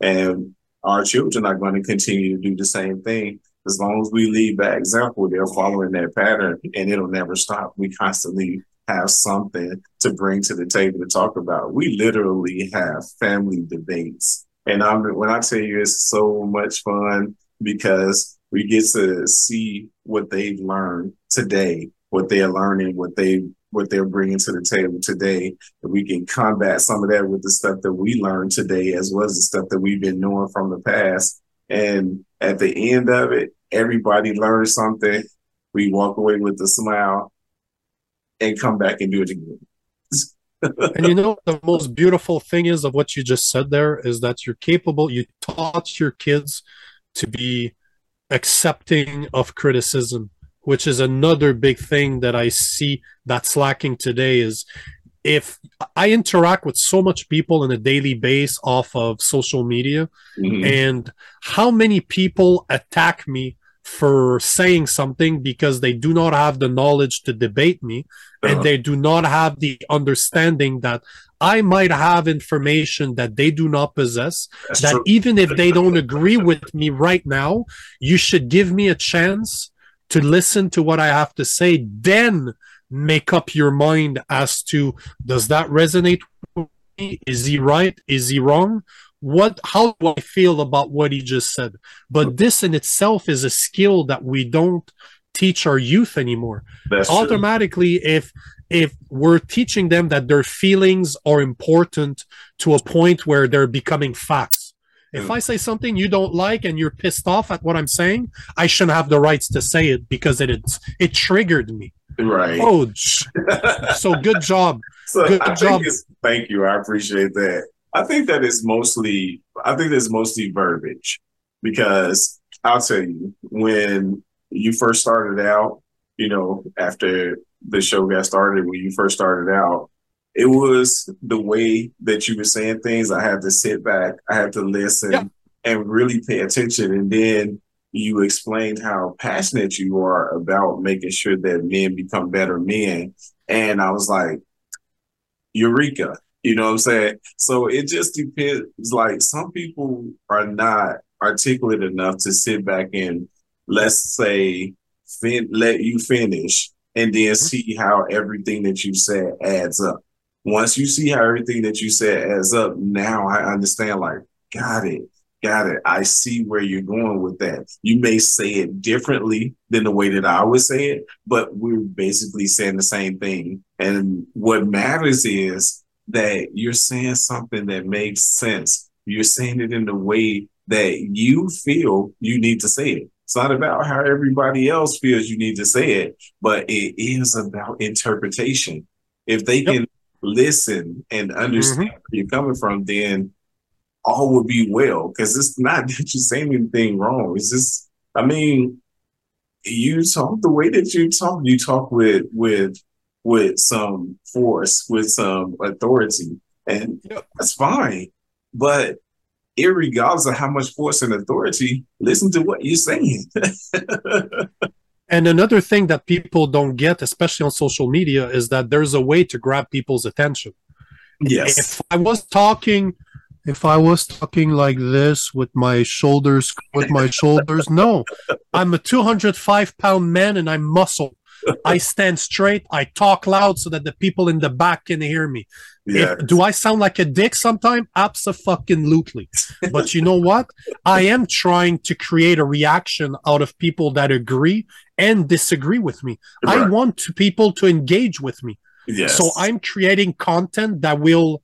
And our children are going to continue to do the same thing. As long as we lead by example, they're following that pattern and it'll never stop. We constantly have something to bring to the table to talk about. We literally have family debates. And I'm, when I tell you it's so much fun because we get to see what they've learned today, what they're learning, what they what they're bringing to the table today. And we can combat some of that with the stuff that we learned today, as well as the stuff that we've been knowing from the past. And at the end of it, everybody learns something. We walk away with a smile and come back and do it again. And you know the most beautiful thing is of what you just said there is that you're capable you taught your kids to be accepting of criticism which is another big thing that i see that's lacking today is if i interact with so much people on a daily base off of social media Mhm. and how many people attack me for saying something because they do not have the knowledge to debate me and Uh-huh. they do not have the understanding that I might have information that they do not possess. That's that true. even if they don't agree with me right now, you should give me a chance to listen to what I have to say, then make up your mind as to does that resonate with me? Is he right? Is he wrong? What how do I feel about what he just said? But this in itself is a skill that we don't teach our youth anymore That's true. automatically if if we're teaching them that their feelings are important to a point where they're becoming facts if i say something you don't like and you're pissed off at what i'm saying i shouldn't have the rights to say it because it it's, it triggered me Right. oh <laughs> so good job So Good I job. thank you. I appreciate that. I think that is mostly I think that's mostly verbiage because I'll tell you when you first started out, you know, after the show got started, when you first started out, it was the way that you were saying things. I had to sit back, I had to listen Yeah. and really pay attention. And then you explained how passionate you are about making sure that men become better men. And I was like, Eureka. You know what I'm saying? So it just depends. Like some people are not articulate enough to sit back and let's say fin- let you finish and then mm-hmm. see how everything that you said adds up. Once you see how everything that you said adds up, now I understand like, got it, got it. I see where you're going with that. You may say it differently than the way that I would say it, but we're basically saying the same thing. And what matters is that you're saying something that makes sense. You're saying it in the way that you feel you need to say it. It's not about how everybody else feels you need to say it, but it is about interpretation. If they Yep. can listen and understand mm-hmm. where you're coming from, then all will be well. Because it's not <laughs> that you're saying anything wrong. It's just, I mean, you talk the way that you talk. You talk with with with some force, with some authority, and Yep. that's fine. But regardless of how much force and authority, listen to what you're saying. <laughs> And another thing that people don't get, especially on social media, is that there's a way to grab people's attention. yes. If I was talking, if I was talking like this with my shoulders, with my shoulders, no, I'm a 205 pound man and I'm muscle. <laughs> I stand straight. I talk loud so that the people in the back can hear me. Yeah. If, do I sound like a dick sometime? Absolutely. <laughs> But you know what? I am trying to create a reaction out of people that agree and disagree with me. I want to people to engage with me. Yes. So I'm creating content that will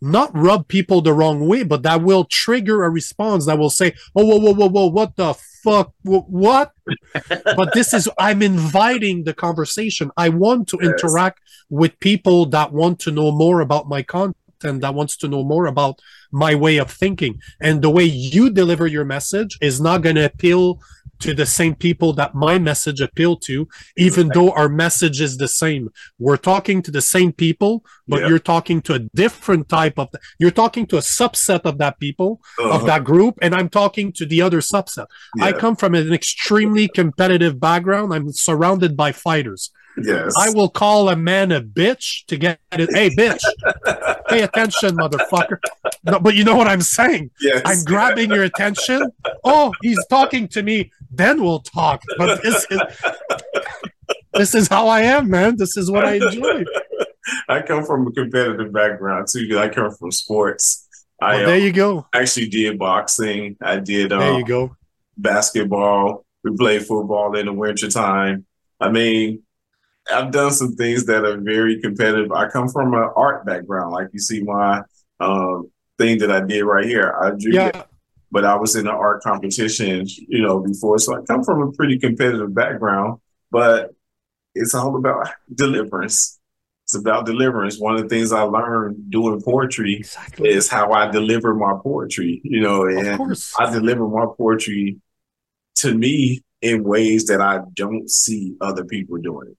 not rub people the wrong way, but that will trigger a response that will say, "Oh, whoa, whoa, whoa, whoa, what the fuck, Wh- what?" <laughs> but this is I'm inviting the conversation. I want to Yes. interact with people that want to know more about my content, that wants to know more about my way of thinking, and the way you deliver your message is not going to appeal to the same people that my message appealed to, even though our message is the same. We're talking to the same people, but Yeah. you're talking to a different type of, you're talking to a subset of that people, of Uh-huh. that group, and I'm talking to the other subset. I come from an extremely competitive background. I'm surrounded by fighters. Yes. I will call a man a bitch to get it. Hey, bitch, <laughs> pay attention, motherfucker. No, but you know what I'm saying? yes. I'm grabbing your attention. Oh, he's talking to me. Then we'll talk. But this is this is how I am, man. This is what I enjoy. <laughs> I come from a competitive background too. I come from sports. I Well, uh, there you go. actually did boxing. I did uh, There you go. basketball. We played football in the wintertime. I mean, I've done some things that are very competitive. I come from an art background, like you see my um, thing that I did right here. I drew, Yeah, but I was in an art competition, you know, before. So I come from a pretty competitive background, but it's all about deliverance. It's about deliverance. One of the things I learned doing poetry exactly. is how I deliver my poetry, you know, and. I deliver my poetry to me in ways that I don't see other people doing it.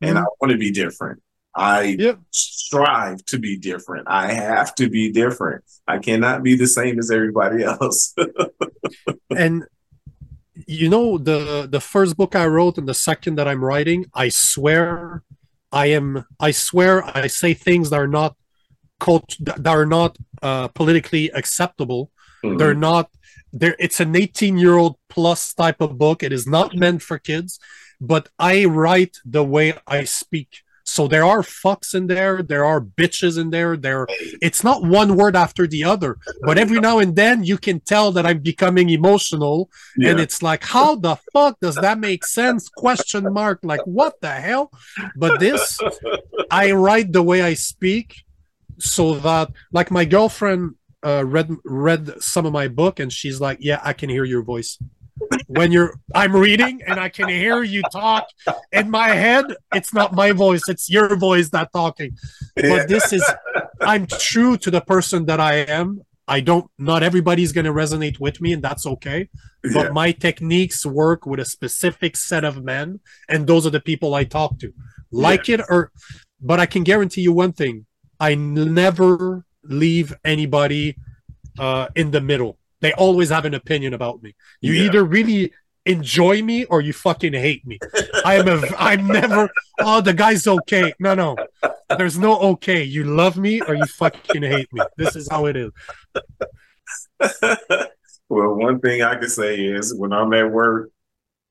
And I want to be different. I Yep. strive to be different. I have to be different. I cannot be the same as everybody <laughs> else. and you know the the first book i wrote and the second that i'm writing i swear i am i swear i say things that are not cult that are not uh, politically acceptable they're not there it's an 18 year old plus type of book it is not meant for kids but i write the way i speak. So there are fucks in there there are bitches in there there it's not one word after the other. But every now and then you can tell that i'm becoming emotional yeah. and it's like how the fuck does that make sense? Question mark. Like what the hell? But this i write the way i speak so that like my girlfriend uh, read read some of my book and she's like yeah i can hear your voice when you're i'm reading and i can hear you talk. In my head it's not my voice it's your voice that talking. But this is i'm true to the person that i am. I don't not everybody's going to resonate with me and that's okay. But Yeah. my techniques work with a specific set of men and those are the people i talk to. Like it or but i can guarantee you one thing. I never leave anybody uh in the middle they always have an opinion about me. You Yeah. either really enjoy me or you fucking hate me. I'm a i'm never oh the guy's okay. No no. There's no okay. You love me or you fucking hate me. This is how it is. <laughs> Well, one thing I can say is when I'm at work,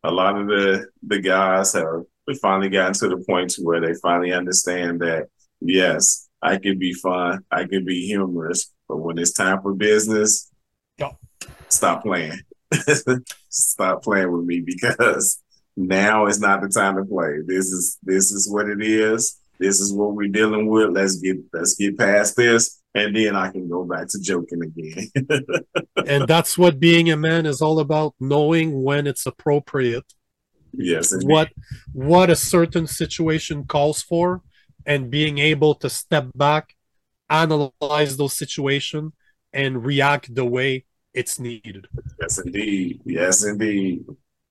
a lot of the the guys have finally gotten to the point to where they finally understand that yes, I can be fun, I can be humorous, but when it's time for business. Stop playing. <laughs> stop playing with me because now is not the time to play. This is this is what it is. This is what we're dealing with. Let's get let's get past this, and then I can go back to joking again. <laughs> and that's what being a man is all about knowing when it's appropriate yes, indeed. what what a certain situation calls for and being able to step back analyze those situations and react the way it's needed Yes, indeed. Yes, indeed.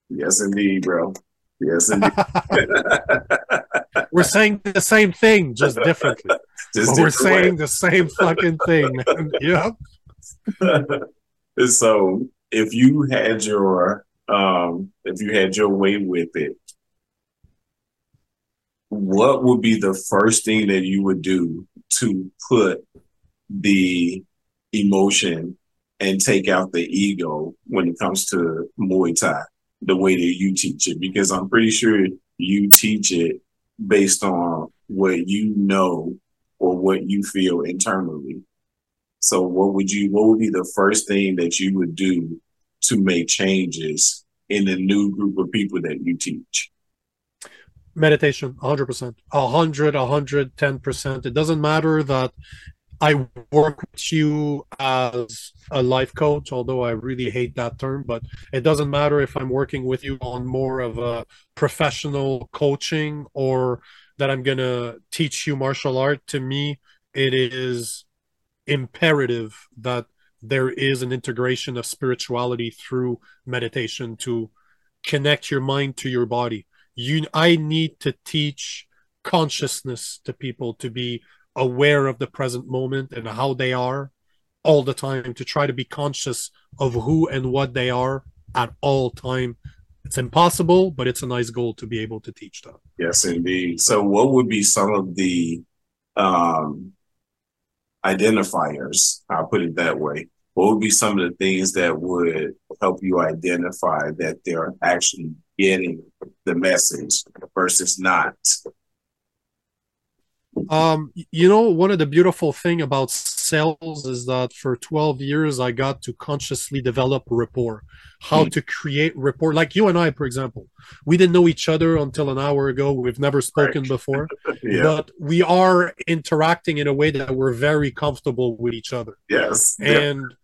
Yes, indeed, bro. Yes, indeed. <laughs> <laughs> we're saying the same thing just differently <laughs> Just but we're different saying the same fucking thing man. yeah so, if you had your um, if you had your way with it, what would be the first thing that you would do to put the emotion and take out the ego when it comes to Muay Thai, the way that you teach it? Because I'm pretty sure you teach it based on what you know or what you feel internally. So what would you what would be the first thing that you would do to make changes in the new group of people that you teach? meditation 100% 100 110% it doesn't matter that i work with you as a life coach although i really hate that term but it doesn't matter if i'm working with you on more of a professional coaching or that i'm going to teach you martial art to me it is imperative that there is an integration of spirituality through meditation to connect your mind to your body. You, I need to teach consciousness to people to be aware of the present moment and how they are all the time to try to be conscious of who and what they are at all time. It's impossible but it's a nice goal to be able to teach them. Yes indeed. So what would be some of the um identifiers? I'll put it that way. What would be some of the things that would help you identify that they're actually getting the message versus not um, you know, one of the beautiful thing about sales is that for 12 years I got to consciously develop rapport, how mm. to create rapport. Like you and I, for example, we didn't know each other until an hour ago. We've never spoken right. before, <laughs> yeah. but we are interacting in a way that we're very comfortable with each other. Yes, and. Yeah.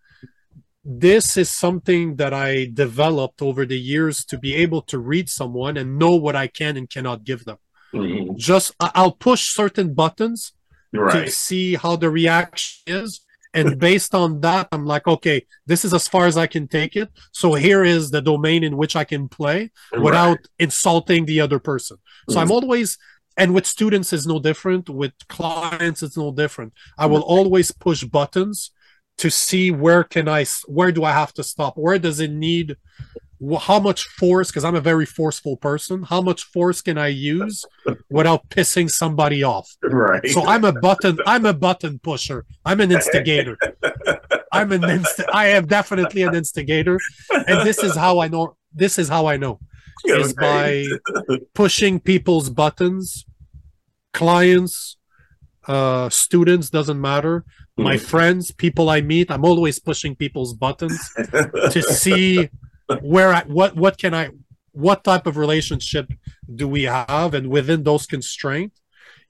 This is something that I developed over the years to be able to read someone and know what I can and cannot give them. Mm-hmm. Just I'll push certain buttons right. to see how the reaction is. And <laughs> based on that, I'm like, okay, this is as far as I can take it. So here is the domain in which I can play without right. insulting the other person. So mm-hmm. I'm always, and with students is no different. With clients, it's no different. I will always push buttons to see where can I, where do I have to stop? Where does it need how much force because i'm a very forceful person how much force can i use <laughs> without pissing somebody off? Right. So i'm a button i'm a button pusher. I'm an instigator. <laughs> I'm an inst- i am definitely an instigator and this is how i know this is how i know is by pushing people's buttons. Clients uh students doesn't matter my mm-hmm. friends people i meet i'm always pushing people's buttons to <laughs> see where I, what what can I what type of relationship do we have? And within those constraints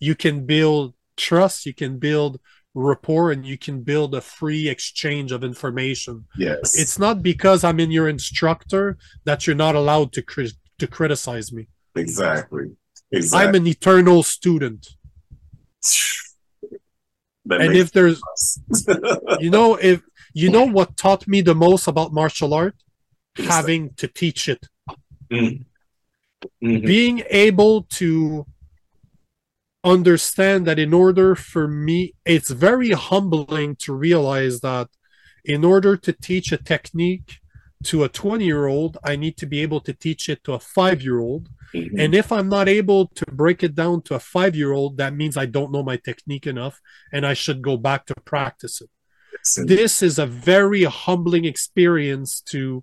you can build trust you can build rapport and you can build a free exchange of information. Yes. It's not because i'm in your instructor that you're not allowed to cri- to criticize me. Exactly. Exactly i'm an eternal student <laughs> and if there's <laughs> you know if you know what taught me the most about martial art having to teach it. Mm-hmm. Mm-hmm. Being able to understand that in order for me, it's very humbling to realize that in order to teach a technique to a 20 year old, I need to be able to teach it to a five year old. Mm-hmm. And if I'm not able to break it down to a five year old, that means I don't know my technique enough and I should go back to practice it. This is a very humbling experience to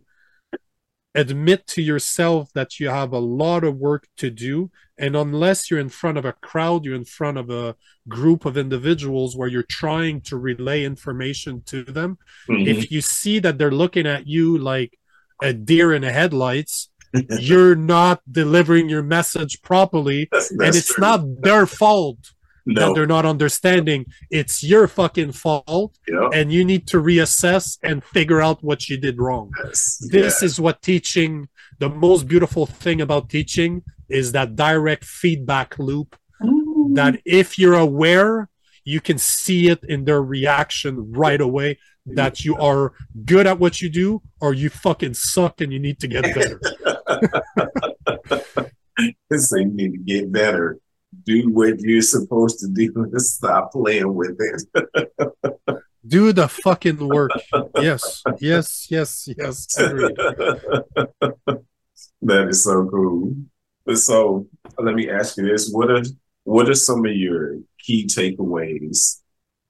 admit to yourself that you have a lot of work to do and unless you're in front of a crowd you're in front of a group of individuals where you're trying to relay information to them mm-hmm. if you see that they're looking at you like a deer in the headlights <laughs> you're not delivering your message properly that's, that's and it's true. not their fault no. that they're not understanding. It's your fucking fault, yep. and you need to reassess and figure out what you did wrong. Yes. This yeah. is what teaching. The most beautiful thing about teaching is that direct feedback loop. Ooh. That if you're aware, you can see it in their reaction right away. That you are good at what you do, or you fucking suck and you need to get better. <laughs> this thing need to get better do what you're supposed to do <laughs> and stop playing with it. do the fucking work. Yes, yes, yes, yes. <laughs> that is so cool. So let me ask you this: what are what are some of your key takeaways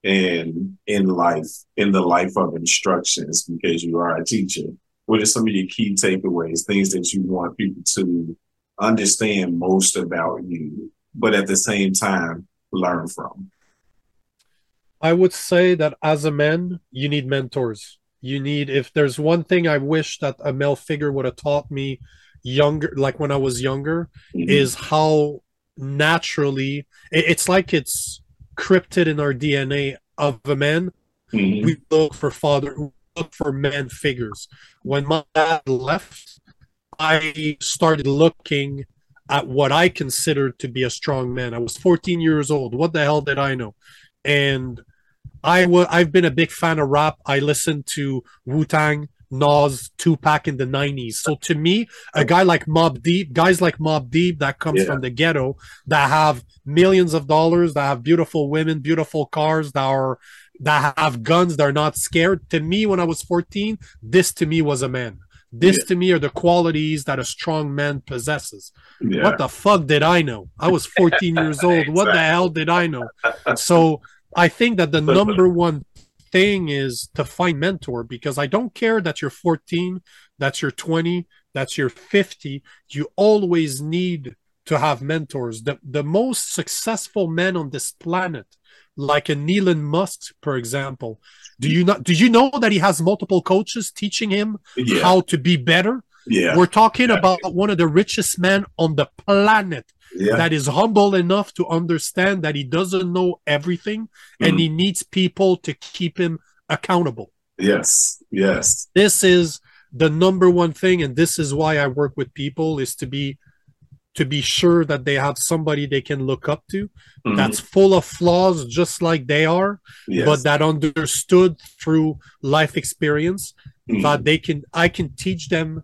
in in life, in the life of instructions? Because you are a teacher. What are some of your key takeaways? Things that you want people to understand most about you but at the same time learn from? I would say that as a man, you need mentors. You need, if there's one thing I wish that a male figure would have taught me younger, like when I was younger, mm-hmm. is how naturally it's like it's crypted in our DNA of a man. Mm-hmm. We look for father, look for man figures. When my dad left, I started looking at what I considered to be a strong man. I was 14 years old. What the hell did I know? And I w- I've been a big fan of rap. I listened to Wu Tang Nas, Tupac in the 90s. So to me, a guy like Mobb Deep, guys like Mobb Deep that comes Yeah. from the ghetto, that have millions of dollars, that have beautiful women, beautiful cars, that are that have guns, they're not scared. To me, when I was 14, this to me was a man. This Yeah. to me are the qualities that a strong man possesses. Yeah. What the fuck did I know? I was 14 years <laughs> old. What the hell did I know? <laughs> So I think that the number one thing is to find mentor because I don't care that you're 14, that you're 20, that you're 50. You always need to have mentors. The the most successful men on this planet, like an Elon Musk, for example. Do you not do you know that he has multiple coaches teaching him yeah. how to be better? yeah. We're talking about one of the richest men on the planet Yeah. that is humble enough to understand that he doesn't know everything and Mhm. he needs people to keep him accountable. yes. Yes. This is the number one thing and this is why I work with people is to be to be sure that they have somebody they can look up to Mhm. that's full of flaws just like they are yes. but that understood through life experience Mhm. that they can I can teach them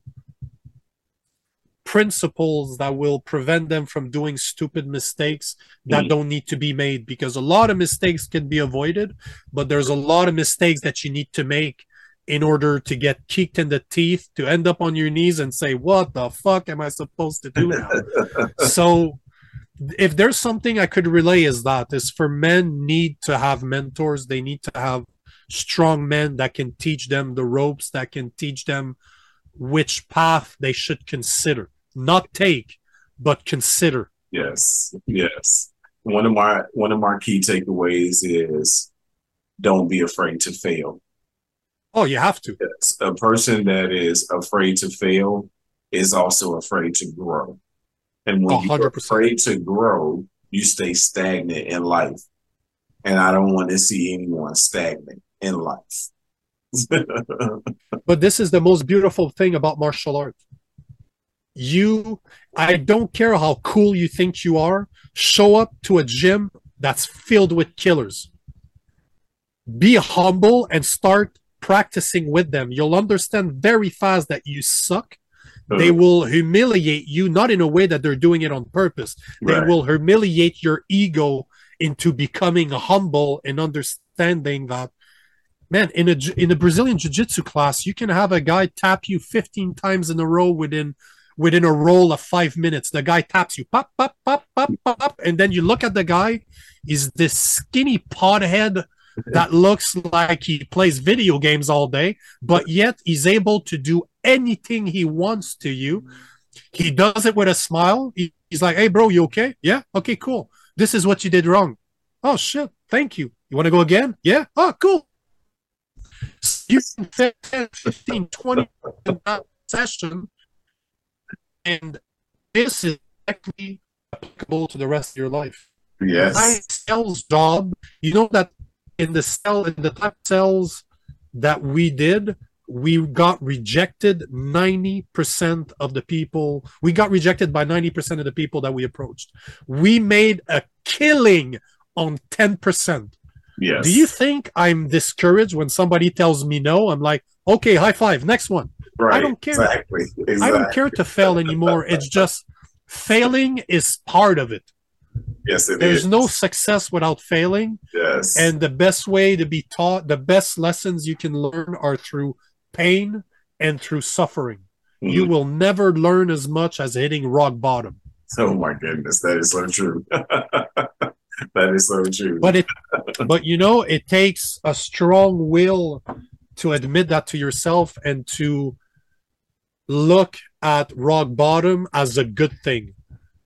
principles that will prevent them from doing stupid mistakes that Mhm. don't need to be made because a lot of mistakes can be avoided but there's a lot of mistakes that you need to make in order to get kicked in the teeth to end up on your knees and say what the fuck am i supposed to do now <laughs> so if there's something i could relay is that is for men need to have mentors they need to have strong men that can teach them the ropes that can teach them which path they should consider not take but consider Yes, yes. One of my one of my key takeaways is don't be afraid to fail. Oh you have to Yes. A person that is afraid to fail is also afraid to grow. And when A you're afraid to grow, you stay stagnant in life. And I don't want to see anyone stagnant in life. <laughs> But this is the most beautiful thing about martial art. You, I don't care how cool you think you are, show up to a gym that's filled with killers. Be humble and start practicing with them. You'll understand very fast that you suck. They will humiliate you, not in a way that they're doing it on purpose. They Right. will humiliate your ego into becoming humble and understanding that man in a in a Brazilian jiu-jitsu class you can have a guy tap you 15 times in a row within within a roll of 5 minutes the guy taps you pop pop pop pop pop and then you look at the guy he's this skinny pothead that looks like he plays video games all day but yet he's able to do anything he wants to you. He does it with a smile. He- he's like hey bro you okay? Yeah okay cool. This is what you did wrong. Oh shit. Thank you. You want to go again? Yeah. Oh cool. You can 10, 15 20 in that session and this is exactly applicable to the rest of your life. My yes. sales job. You know that in the cell in the type cells that we did we got rejected 90% of the people we got rejected by 90% of the people that we approached we made a killing on 10% Yes. do you think i'm discouraged when somebody tells me no i'm like okay high five next one right. I don't care. Exactly. exactly. i don't care to fail anymore it's just failing is part of it Yes, it there's is. no success without failing Yes. and the best way to be taught the best lessons you can learn are through pain and through suffering Mhm. you will never learn as much as hitting rock bottom Oh my goodness, that is so true. <laughs> that is so true. but it but you know it takes a strong will to admit that to yourself and to look at rock bottom as a good thing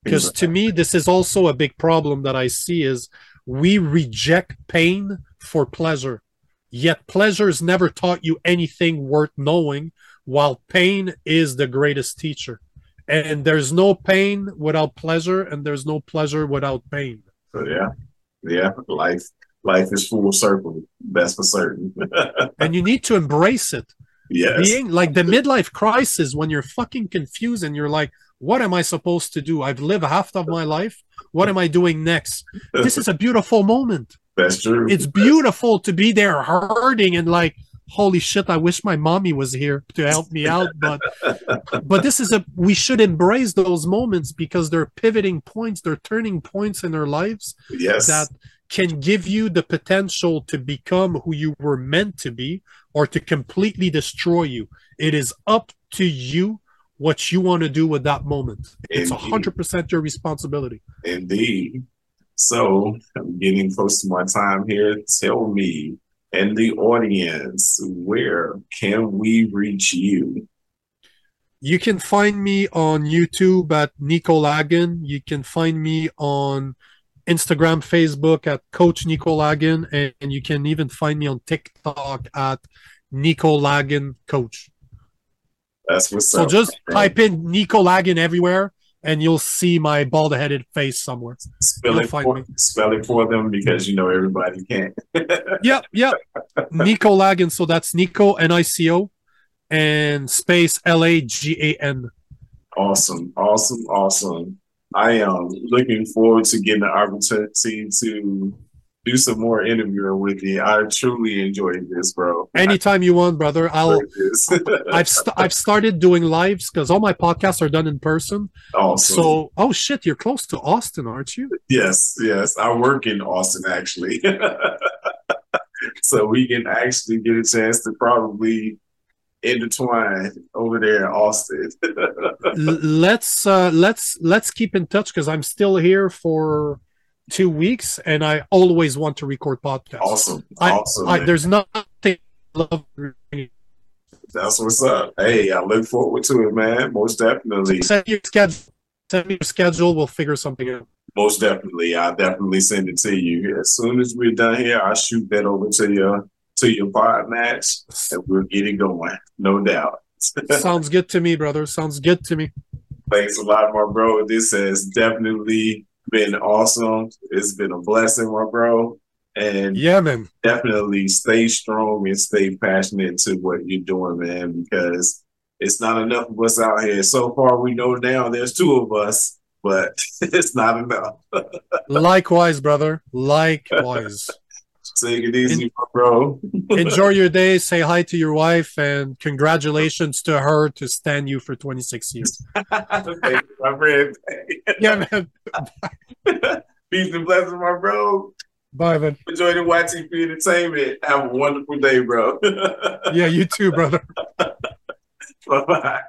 because to me this is also a big problem that i see is we reject pain for pleasure. Yet pleasure has never taught you anything worth knowing while pain is the greatest teacher. And there's no pain without pleasure and there's no pleasure without pain. So, yeah, yeah, life life is full circle. That's for certain. <laughs> and you need to embrace it. Yeah being like the midlife crisis when you're fucking confused and you're like what am i supposed to do i've lived half of my life what am i doing next this is a beautiful moment That's true. it's beautiful to be there hurting and like holy shit, I wish my mommy was here to help me out. But but this is a we should embrace those moments because they're pivoting points, they're turning points in our lives Yes. that can give you the potential to become who you were meant to be or to completely destroy you. It is up to you what you want to do with that moment. It's hundred percent your responsibility. Indeed. So I'm getting close to my time here. Tell me and the audience, where can we reach you? You can find me on YouTube at Nico Lagan. You can find me on Instagram, Facebook at Coach Nico Lagan, and, and you can even find me on TikTok at Nico Lagan Coach. That's what's So up. just type in Nico Lagan everywhere, and you'll see my bald-headed face somewhere. spell it for, me. spell it for them because you know everybody can't. <laughs> Yep, yep. Nico Lagan. So that's Nico N I C O, and space L A G A N. Awesome, awesome, awesome. I am looking forward to getting the opportunity to do some more interviewing with you. I truly enjoyed this, bro. Anytime you want, brother. I'll. <laughs> I've st- I've started doing lives because all my podcasts are done in person. awesome. So, oh shit, you're close to Austin, aren't you? yes, yes. I work in Austin actually. <laughs> so we can actually get a chance to probably intertwine over there in Austin. <laughs> Let's uh, let's let's keep in touch because I'm still here for two weeks, and I always want to record podcasts. awesome. I, awesome. I, there's nothing I love. That's what's up. Hey, I look forward to it, man. Most definitely. Send your schedule. Send me your schedule. We'll figure something out. Most definitely. I'll definitely send it to you. As soon as we're done here, I'll shoot that over to your to your PodMatch and we'll get it going. No doubt. <laughs> Sounds good to me, brother. Sounds good to me. Thanks a lot, my bro. This has definitely been awesome. It's been a blessing, my bro. And Yeah, man. definitely stay strong and stay passionate to what you're doing, man, because it's not enough of us out here. So far, we know now there's two of us, but <laughs> it's not enough. <laughs> Likewise, brother. Likewise. Take it easy, my bro. <laughs> Enjoy your day. Say hi to your wife, and congratulations to her to stand you for 26 years. <laughs> Thank you, my friend. <laughs> Yeah, man. Peace and blessings, my bro. Bye, man. Enjoy the YTP entertainment. Have a wonderful day, bro. Yeah, you too, brother. bye bye.